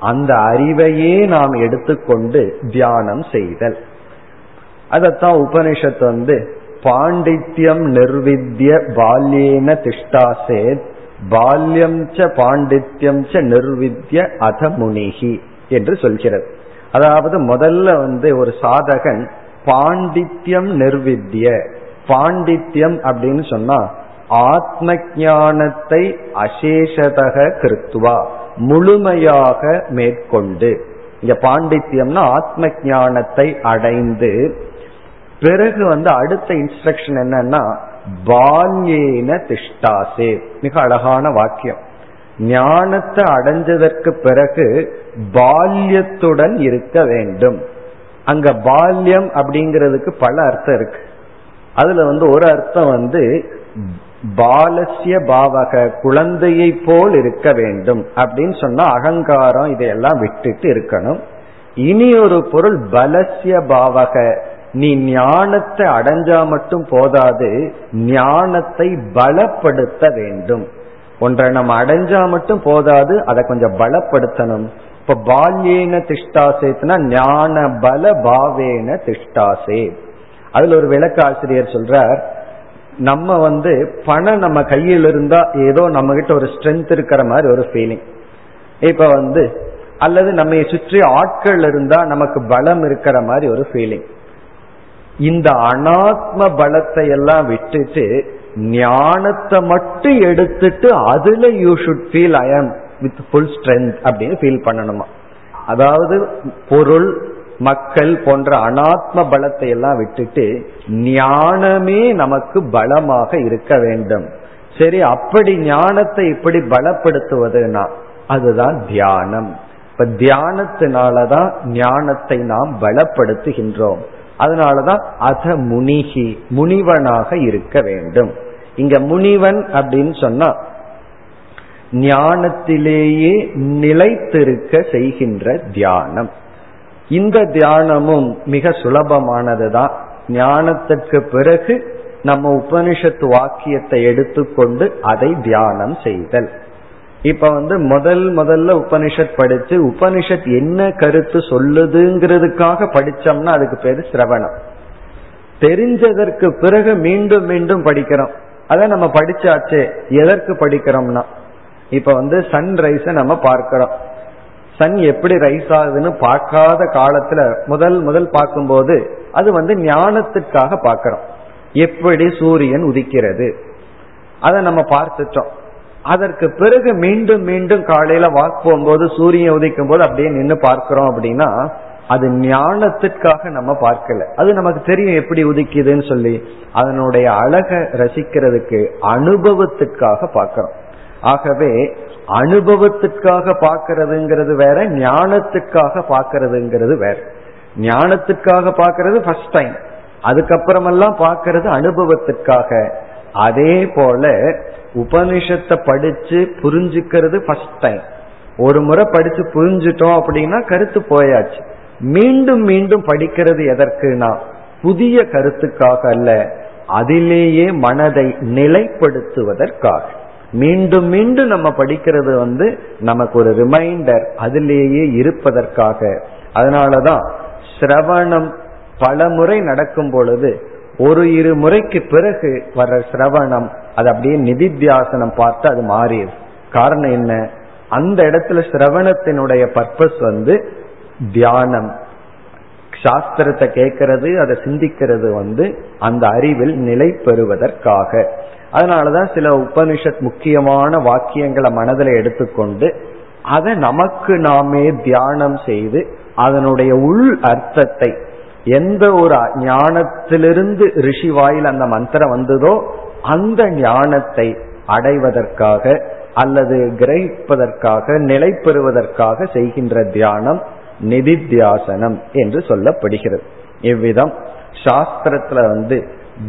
அந்த அறிவையே நாம் எடுத்துக்கொண்டு தியானம் செய்தல். அதத்தான் உபனிஷத் வந்து பாண்டித்யம் நிர்வித்ய பால்யேன திஷ்டாசேத் பால்யம் ச பாண்டித்யம் ச நிர்வித்ய அத முனிகி என்று சொல்கிறது. அதாவது முதல்ல வந்து ஒரு சாதகன் பாண்டித்யம் நிர்வித்ய பாண்டித்யம் அப்படின்னு சொன்னா ஆத்ம ஞானத்தை அசேஷதக கிருத்துவா முழுமையாக மேற்கொண்டு. இங்க பாண்டித்யம்னா ஆத்ம ஞானத்தை அடைந்து பிறகு வந்து அடுத்த இன்ஸ்ட்ரக்ஷன் என்னன்னா பால்யேன திஷ்டாசே. மிக அழகான வாக்கியம். ஞானத்தை அடைஞ்சதற்கு பிறகு பால்யத்துடன் இருக்க வேண்டும். அங்க பால்யம் அப்படிங்கிறதுக்கு பல அர்த்தம் இருக்கு. அதுல வந்து ஒரு அர்த்தம் வந்து பாலசிய பாவக குழந்தையை போல் இருக்க வேண்டும் அப்படின்னு சொன்னா அகங்காரம் இதையெல்லாம் விட்டுட்டு இருக்கணும். இனி ஒரு பொருள் பலசிய பாவக நீ ஞானத்தை அடைஞ்சா மட்டும் போதாது ஞானத்தை பலப்படுத்த வேண்டும். ஒன்றை நம்ம அடைஞ்சா மட்டும் போதாது அதை கொஞ்சம் பலப்படுத்தணும். இப்ப பால்யேன திஷ்டாசேத்னா ஞான பல பாவேன திஷ்டாசே. அதுல ஒரு விளக்க ஆசிரியர் சொல்றார் நம்ம வந்து பணம் நம்ம கையில் இருந்தா ஏதோ நம்ம கிட்ட ஒரு ஸ்ட்ரென்த் இருக்கிற மாதிரி ஒரு ஃபீலிங் இப்ப வந்து அல்லது நம்ம சுற்றி ஆட்கள் இருந்தா நமக்கு பலம் இருக்கிற மாதிரி ஒரு ஃபீலிங் இந்த அனாத்ம பலத்தை எல்லாம் விட்டுட்டு ஞானத்தை மட்டும் எடுத்துட்டு அதுல you should feel I am with full strength அப்படின்னு ஃபீல் பண்ணணுமா? அதாவது பொருள் மக்கள் போன்ற அனாத்ம பலத்தை எல்லாம் விட்டுட்டு ஞானமே நமக்கு பலமாக இருக்க வேண்டும். சரி அப்படி ஞானத்தை இப்படி பலப்படுத்துவதுனா அதுதான் தியானம். இப்ப தியானத்தினாலதான் ஞானத்தை நாம் பலப்படுத்துகின்றோம். அதனாலதான் அத முனிகி முனிவனாக இருக்க வேண்டும். இங்க முனிவன் அப்படின்னு சொன்னா ஞானத்திலேயே நிலைத்திருக்க செய்கின்ற தியானம். இந்த தியானமும் மிக சுலபமானதுதான். ஞானத்திற்கு பிறகு நம்ம உபனிஷத்து வாக்கியத்தை எடுத்துக்கொண்டு அதை தியானம் செய்தல். இப்ப வந்து முதல் முதல்ல உபனிஷத் படிச்சு உபனிஷத் என்ன கருத்து சொல்லுதுங்கிறதுக்காக படிச்சோம்னா அதுக்கு பேரு சிரவணம். தெரிஞ்சதற்கு பிறகு மீண்டும் மீண்டும் படிக்கிறோம். அதை நம்ம படிச்சாச்சு எதற்கு படிக்கிறோம்னா. இப்ப வந்து சன்ரைஸ நம்ம பார்க்கிறோம். சன் எப்படி ரைஸ் ஆகுதுன்னு பார்க்காத காலத்துல முதல் முதல் பார்க்கும்போது அது வந்து ஞானத்துக்காக பார்க்கிறோம். எப்படி சூரியன் உதிக்கிறது? அதை நம்ம பார்த்துட்டோம். அதற்கு பிறகு மீண்டும் மீண்டும் காலையில வாக் போகும்போது சூரியன் உதிக்கும் போது அப்படியே நின்று பார்க்கிறோம் அப்படின்னா அது ஞானத்திற்காக நம்ம பார்க்கல. அது நமக்கு தெரியும் எப்படி உதிக்குதுன்னு சொல்லி அதனுடைய அழக ரசிக்கிறதுக்கு அனுபவத்திற்காக பார்க்கிறோம். ஆகவே அனுபவத்துக்காக பார்க்கறதுங்கிறது வேற ஞானத்துக்காக பார்க்கறதுங்கிறது வேற. ஞானத்துக்காக பார்க்கறது ஃபர்ஸ்ட் டைம் அதுக்கப்புறமெல்லாம் பார்க்கறது அனுபவத்துக்காக. அதே போல உபனிஷத்தை படிச்சு புரிஞ்சுக்கிறது ஃபர்ஸ்ட் டைம் ஒரு முறை படிச்சு புரிஞ்சுட்டோம் அப்படின்னா கருத்து போயாச்சு. மீண்டும் மீண்டும் படிக்கிறது எதற்குனா புதிய கருத்துக்காக அல்ல அதிலேயே மனதை நிலைப்படுத்துவதற்காக. மீண்டும் மீண்டும் நம்ம படிக்கிறது வந்து நமக்கு ஒரு ரிமைண்டர் அதிலேயே இருப்பதற்காக. அதனாலதான் சிரவணம் பல முறை நடக்கும் பொழுது ஒரு இரு முறைக்கு பிறகு வர்ற சிரவணம் அது அப்படியே நிதித்தியாசனம் பார்த்து அது மாறியது காரணம் என்ன? அந்த இடத்துல சிரவணத்தினுடைய பர்பஸ் வந்து தியானம். சாஸ்திரத்தை கேட்கறது அதை சிந்திக்கிறது வந்து அந்த அறிவில் நிலை பெறுவதற்காக. அதனாலதான் சில உபனிஷத் முக்கியமான வாக்கியங்களை மனதில் எடுத்துக்கொண்டு அதை நமக்கு நாமே தியானம் செய்து அதனுடைய உள் அர்த்தத்தை எந்த ஒரு ஞானத்திலிருந்து ரிஷி வாயில் அந்த மந்திரம் வந்ததோ அந்த ஞானத்தை அடைவதற்காக அல்லது கிரகிப்பதற்காக நிலை பெறுவதற்காக செய்கின்ற தியானம் நிதித்தியாசனம் என்று சொல்லப்படுகிறது. இவ்விதம் சாஸ்திரத்துல வந்து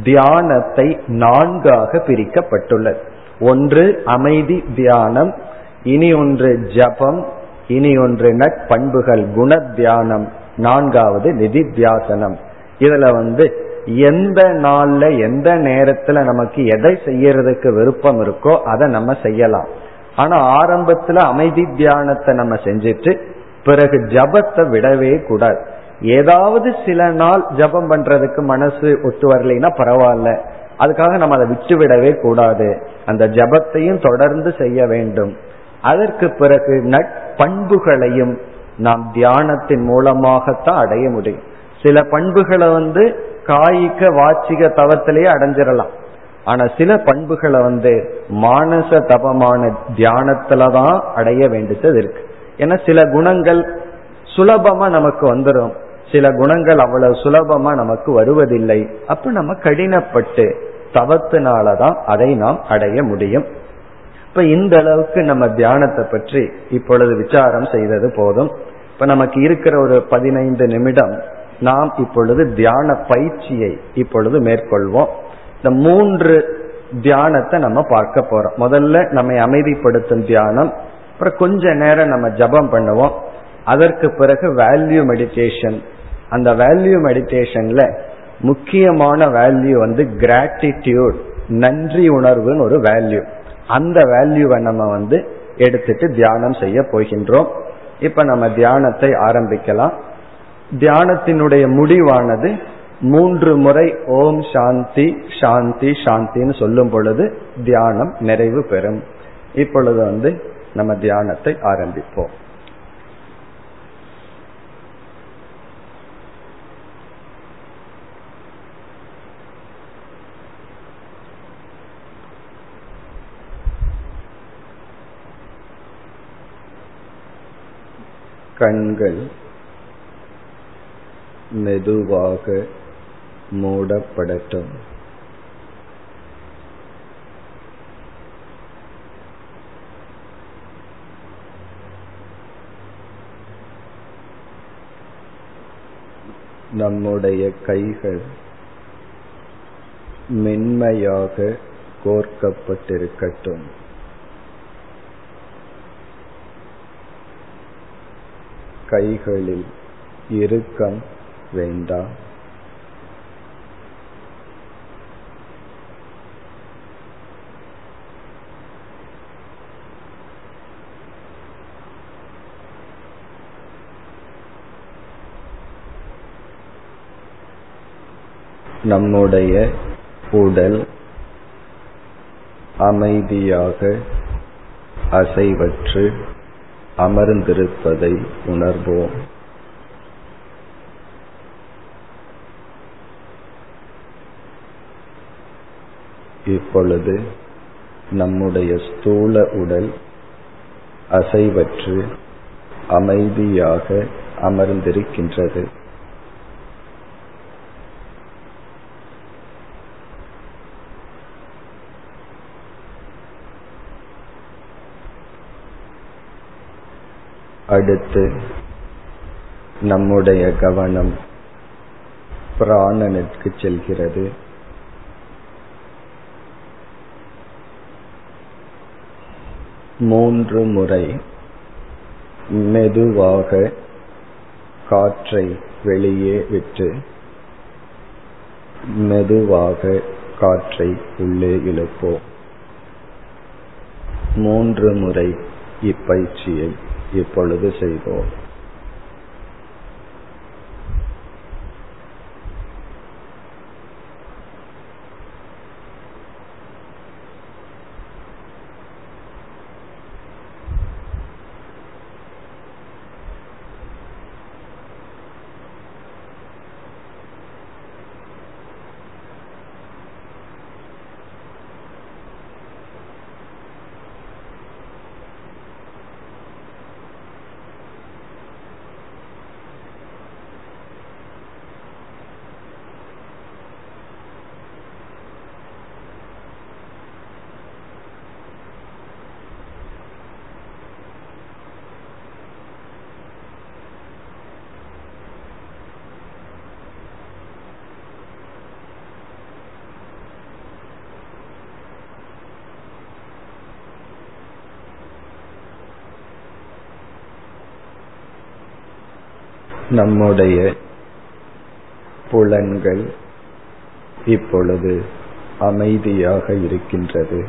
தியானத்தை நான்காக பிரிக்கப்பட்டுள்ளது. ஒன்று அமைதி தியானம் இனி ஒன்று ஜபம் இனி ஒன்று நட்பண்புகள் குண தியானம் நான்காவது நிதி தியாசனம். இதுல வந்து எந்த நாள்ல எந்த நேரத்துல நமக்கு எதை செய்யறதுக்கு விருப்பம் இருக்கோ அதை நம்ம செய்யலாம். ஆனா ஆரம்பத்துல அமைதி தியானத்தை நம்ம செஞ்சுட்டு பிறகு ஜபத்தை விடவே கூடாது. ஏதாவது சில நாள் ஜபம் பண்றதுக்கு மனசு ஒத்து வரலைன்னா பரவாயில்ல. அதுக்காக நம்ம அதை விட்டு விடவே கூடாது. அந்த ஜபத்தையும் தொடர்ந்து செய்ய வேண்டும். அதற்கு பிறகு நட்பண்புகளையும் நாம் தியானத்தின் மூலமாகத்தான் அடைய முடியும். சில பண்புகளை வந்து காய்க வாச்சிக தவத்திலேயே அடைஞ்சிடலாம். ஆனா சில பண்புகளை வந்து மானச தபமான தியானத்துலதான் அடைய வேண்டியது இருக்கு. ஏன்னா சில குணங்கள் சுலபமா நமக்கு வந்துடும் சில குணங்கள் அவ்வளவு சுலபமா நமக்கு வருவதில்லை. அப்ப நம்ம கடினப்பட்டு தவத்தினாலதான் அதை நாம் அடைய முடியும். இப்ப இந்த அளவுக்கு நம்ம தியானத்தை பற்றி இப்பொழுது விசாரம் செய்தது போதும். இப்ப நமக்கு இருக்கிற ஒரு பதினைந்து நிமிடம் நாம் இப்பொழுது தியான பயிற்சியை இப்பொழுது மேற்கொள்வோம். இந்த மூன்று தியானத்தை நம்ம பார்க்க போறோம். முதல்ல நம்மை அமைதிப்படுத்தும் தியானம் அப்புறம் கொஞ்ச நேரம் நம்ம ஜபம் பண்ணுவோம். அதற்கு பிறகு வேல்யூ மெடிடேஷன் அந்த வேல்யூ மெடிடேஷன்ல முக்கியமான வேல்யூ வந்து கிராட்டிடியூட் நன்றி உணர்வுன்னு ஒரு வேல்யூ அந்த வேல்யூவை நம்ம வந்து எடுத்துட்டு தியானம் செய்ய போகின்றோம். இப்ப நம்ம தியானத்தை ஆரம்பிக்கலாம். தியானத்தினுடைய முடிவானது மூன்று முறை ஓம் சாந்தி சாந்தி சாந்தின்னு சொல்லும் பொழுது தியானம் நிறைவு பெறும். இப்பொழுது வந்து நம்ம தியானத்தை ஆரம்பிப்போம். கண்கள் மெதுவாக மூடப்படட்டும். நம்முடைய கைகள் மென்மையாக கோர்க்கப்பட்டிருக்கட்டும். கைகளில் இறுக்கம் வேண்டாம் நம்முடைய உடல் அமைதியாக அசைவற்று அமர்ந்திருப்பதை உணர்வோம். இப்பொழுது நம்முடைய ஸ்தூல உடல் அசைவற்று அமைதியாக அமர்ந்திருக்கின்றது. அடுத்து நம்முடைய கவனம் பிராணனுக்கு செல்கிறது. மூன்று முறை மெதுவாக காற்றை வெளியே விட்டு மெதுவாக காற்றை உள்ளே இழுப்போம். மூன்று முறை இப்பயிற்சியை இப்பொழுது செய்வோம். நம்முடைய புலன்கள் இப்பொழுது அமைதியாக இருக்கின்றது.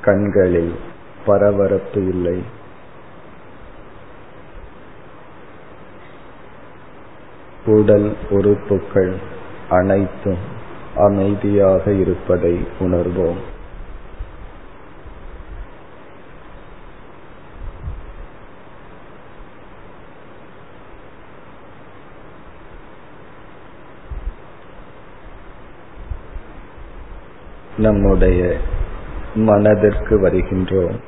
கண்களில் பரபரப்பு இல்லை. உடல் உறுப்புகள் அனைத்தும் அமைதியாக இருப்பதை உணர்வோம். நம்முடைய மனதிற்கு வருகின்றோம்.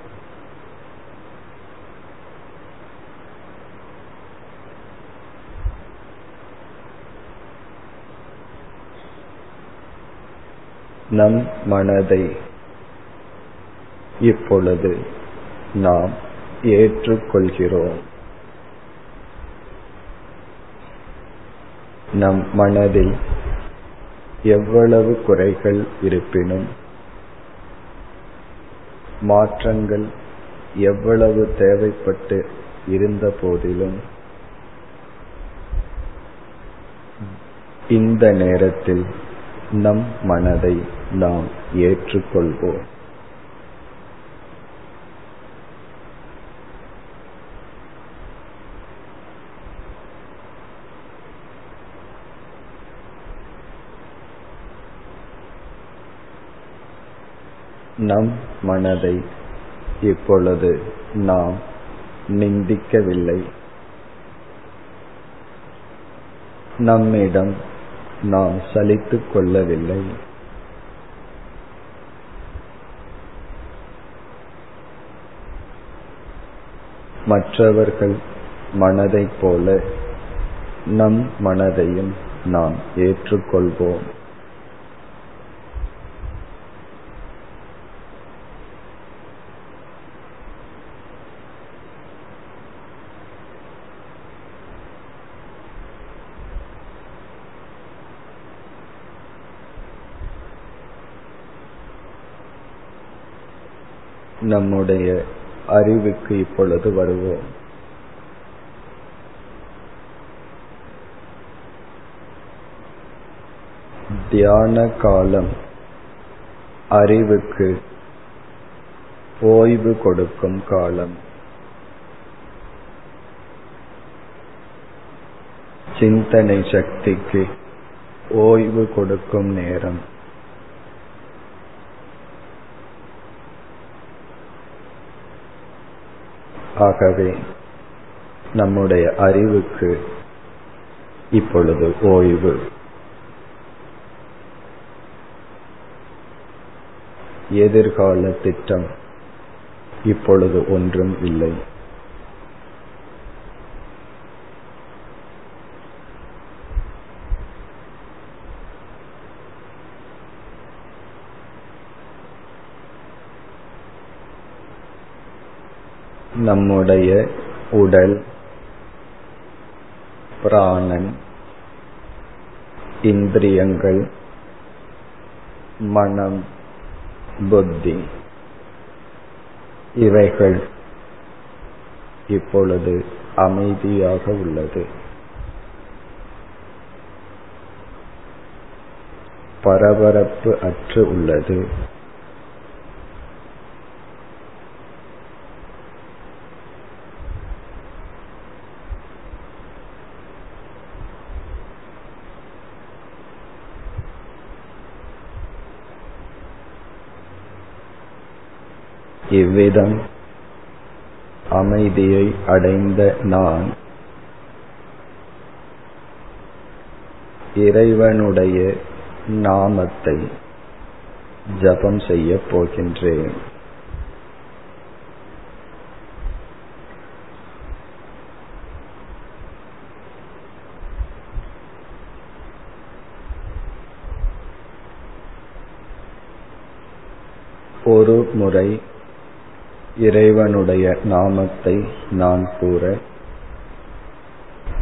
நம் மனதை இப்பொழுது நாம் ஏற்றுக்கொள்கிறோம். நம் மனதில் எவ்வளவு குறைகள் இருப்பினும் மாற்றங்கள் எவ்வளவு தேவைப்பட்டு இருந்த போதிலும் இந்த நேரத்தில் நம் மனதை நாம் ஏற்றுக்கொள்வோம். நம் மனதை இப்பொழுது நாம் நிந்திக்கவில்லை. நம்மிடம் நாம் சலித்துக் கொள்ளவில்லை. மற்றவர்கள் மனதைப் போல நம் மனதையும் நாம் ஏற்றுக்கொள்வோம். நம்முடைய அறிவுக்கு இப்பொழுது வருவோம். தியான காலம் அறிவுக்கு ஓய்வு கொடுக்கும் காலம். சிந்தனை சக்திக்கு ஓய்வு கொடுக்கும் நேரம். ஆகவே நம்முடைய அறிவுக்கு இப்பொழுது ஓய்வு. எதிர்கால திட்டம் இப்பொழுது ஒன்றும் இல்லை. நம்முடைய உடல் பிராணன் இந்திரியங்கள் மனம் புத்தி இவைகள் இப்பொழுது அமைதியாக உள்ளது. பரபரப்பு அற்று உள்ளது. இவ்விதம் அமைதியை அடைந்த நான் இறைவனுடைய நாமத்தை ஜபம் செய்யப் போகின்றேன். ஒரு முறை இறைவனுடைய நாமத்தை நான் கூற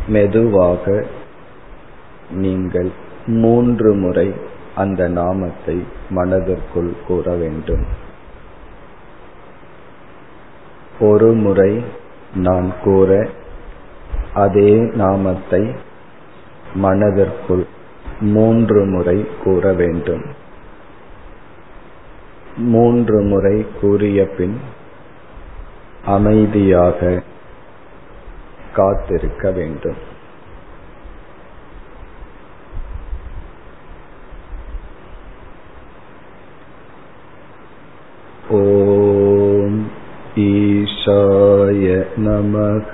மெதுவாக நீங்கள் மூன்று முறை அந்த நாமத்தை மனதிற்குள் கூற வேண்டும். ஒரு முறை நான் கூற அதே நாமத்தை மனதிற்குள் மூன்று முறை கூற வேண்டும். மூன்று முறை கூறிய பின் அமைதியாக காத்திருக்க வேண்டும். ஓம் ஈஷாய நமக.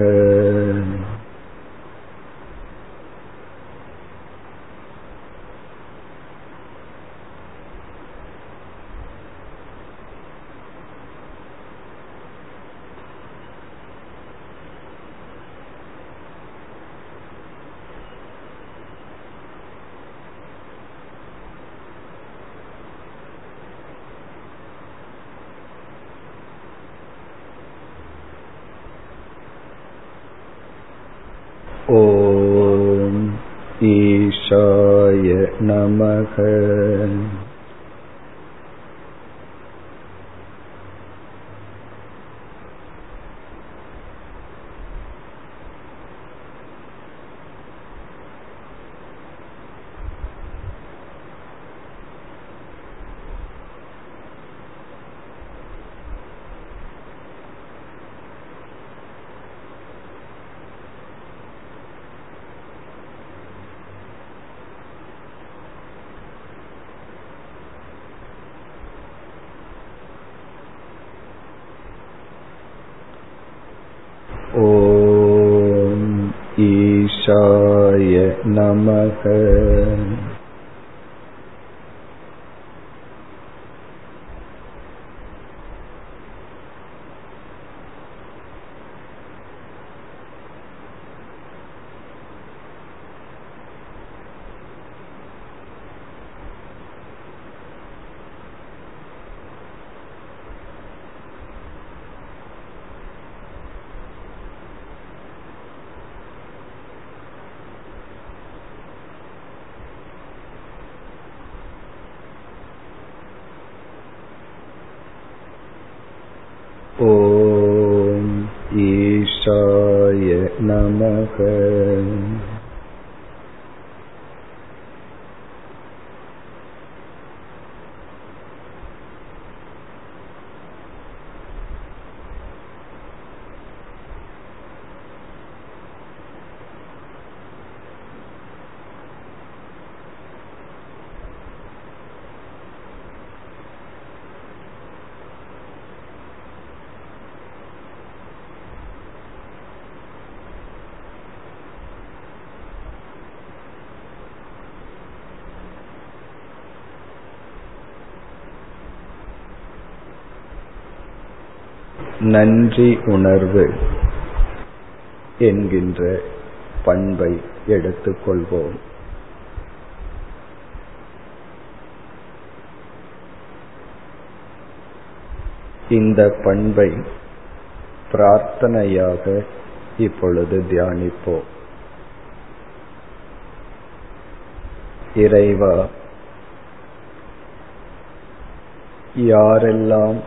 नमः ईशाय नमः நன்றி உணர்வு என்கின்ற பண்பை எடுத்துக்கொள்வோம் இந்த பண்பை பிரார்த்தனையாக இப்பொழுது தியானிப்போம். இறைவா யாரெல்லாம்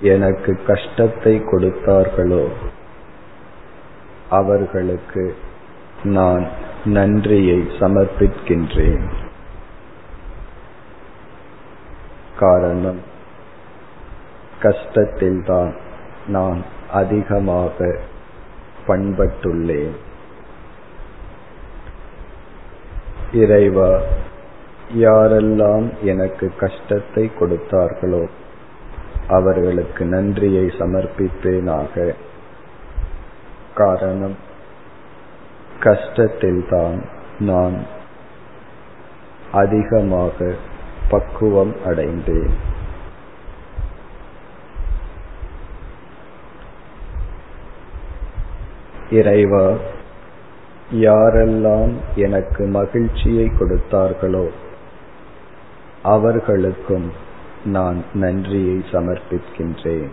எனக்கு கஷ்டத்தை கொடுத்தார்களோ அவர்களுக்கு நான் நன்றியை சமர்ப்பிக்கின்றேன். காரணம் கஷ்டத்தில்தான் நான் அதிகமாக பண்பட்டுள்ளேன். இறைவா யாரெல்லாம் எனக்கு கஷ்டத்தை கொடுத்தார்களோ அவர்களுக்கு நன்றியை சமர்ப்பிப்பேனாக. காரணம் கஷ்டத்தில்தான் நான் அதிகமாக பக்குவம் அடைந்தேன். இறைவா யாரெல்லாம் எனக்கு மகிழ்ச்சியை கொடுத்தார்களோ அவர்களுக்கும் நான் நன்றியை சமர்ப்பிக்கின்றேன்.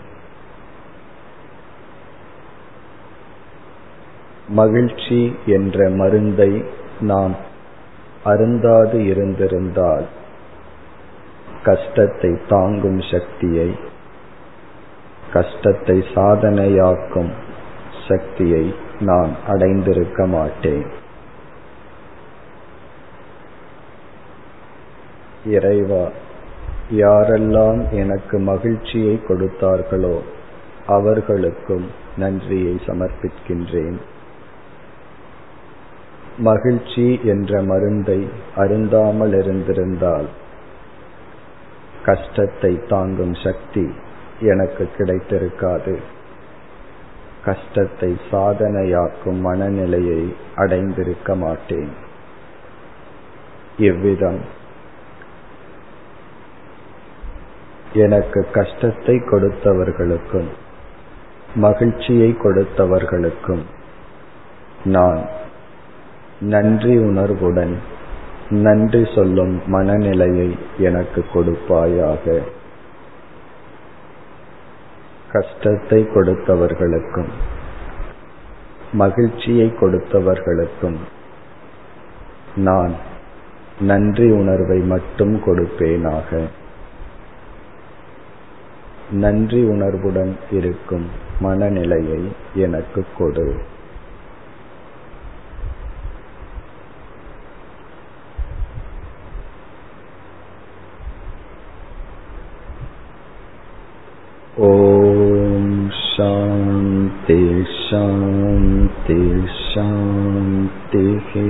மகிழ்ச்சி என்ற மருந்தை நாம் அருந்தாது இருந்திருந்தால் கஷ்டத்தை தாங்கும் சக்தியை கஷ்டத்தை சாதனையாக்கும் சக்தியை நான் அடைந்திருக்க மாட்டேன். இறைவா யாரெல்லாம் எனக்கு மகிழ்ச்சியை கொடுத்தார்களோ அவர்களுக்கும் நன்றியை சமர்ப்பிக்கின்றேன். மகிழ்ச்சி என்ற மருந்தை அருந்தாமல் இருந்திருந்தால் கஷ்டத்தை தாங்கும் சக்தி எனக்கு கிடைத்திருக்காது. கஷ்டத்தை சாதனையாக்கும் மனநிலையை அடைந்திருக்க மாட்டேன். இவ்விதம் எனக்கு கஷ்டத்தை கொடுத்தவர்களுக்கும் மகிழ்ச்சியை கொடுத்தவர்களுக்கும் நான் நன்றி உணர்வுடன் நன்றி சொல்லும் மனநிலையை எனக்கு கொடுப்பாயாக. கஷ்டத்தை கொடுத்தவர்களுக்கும் மகிழ்ச்சியை கொடுத்தவர்களுக்கும் நான் நன்றி உணர்வை மட்டும் கொடுப்பேனாக. நன்றி உணர்வுடன் இருக்கும் மனநிலையை எனக்கு கொடு. ஓம் சாந்தி சாந்தி சாந்திஹி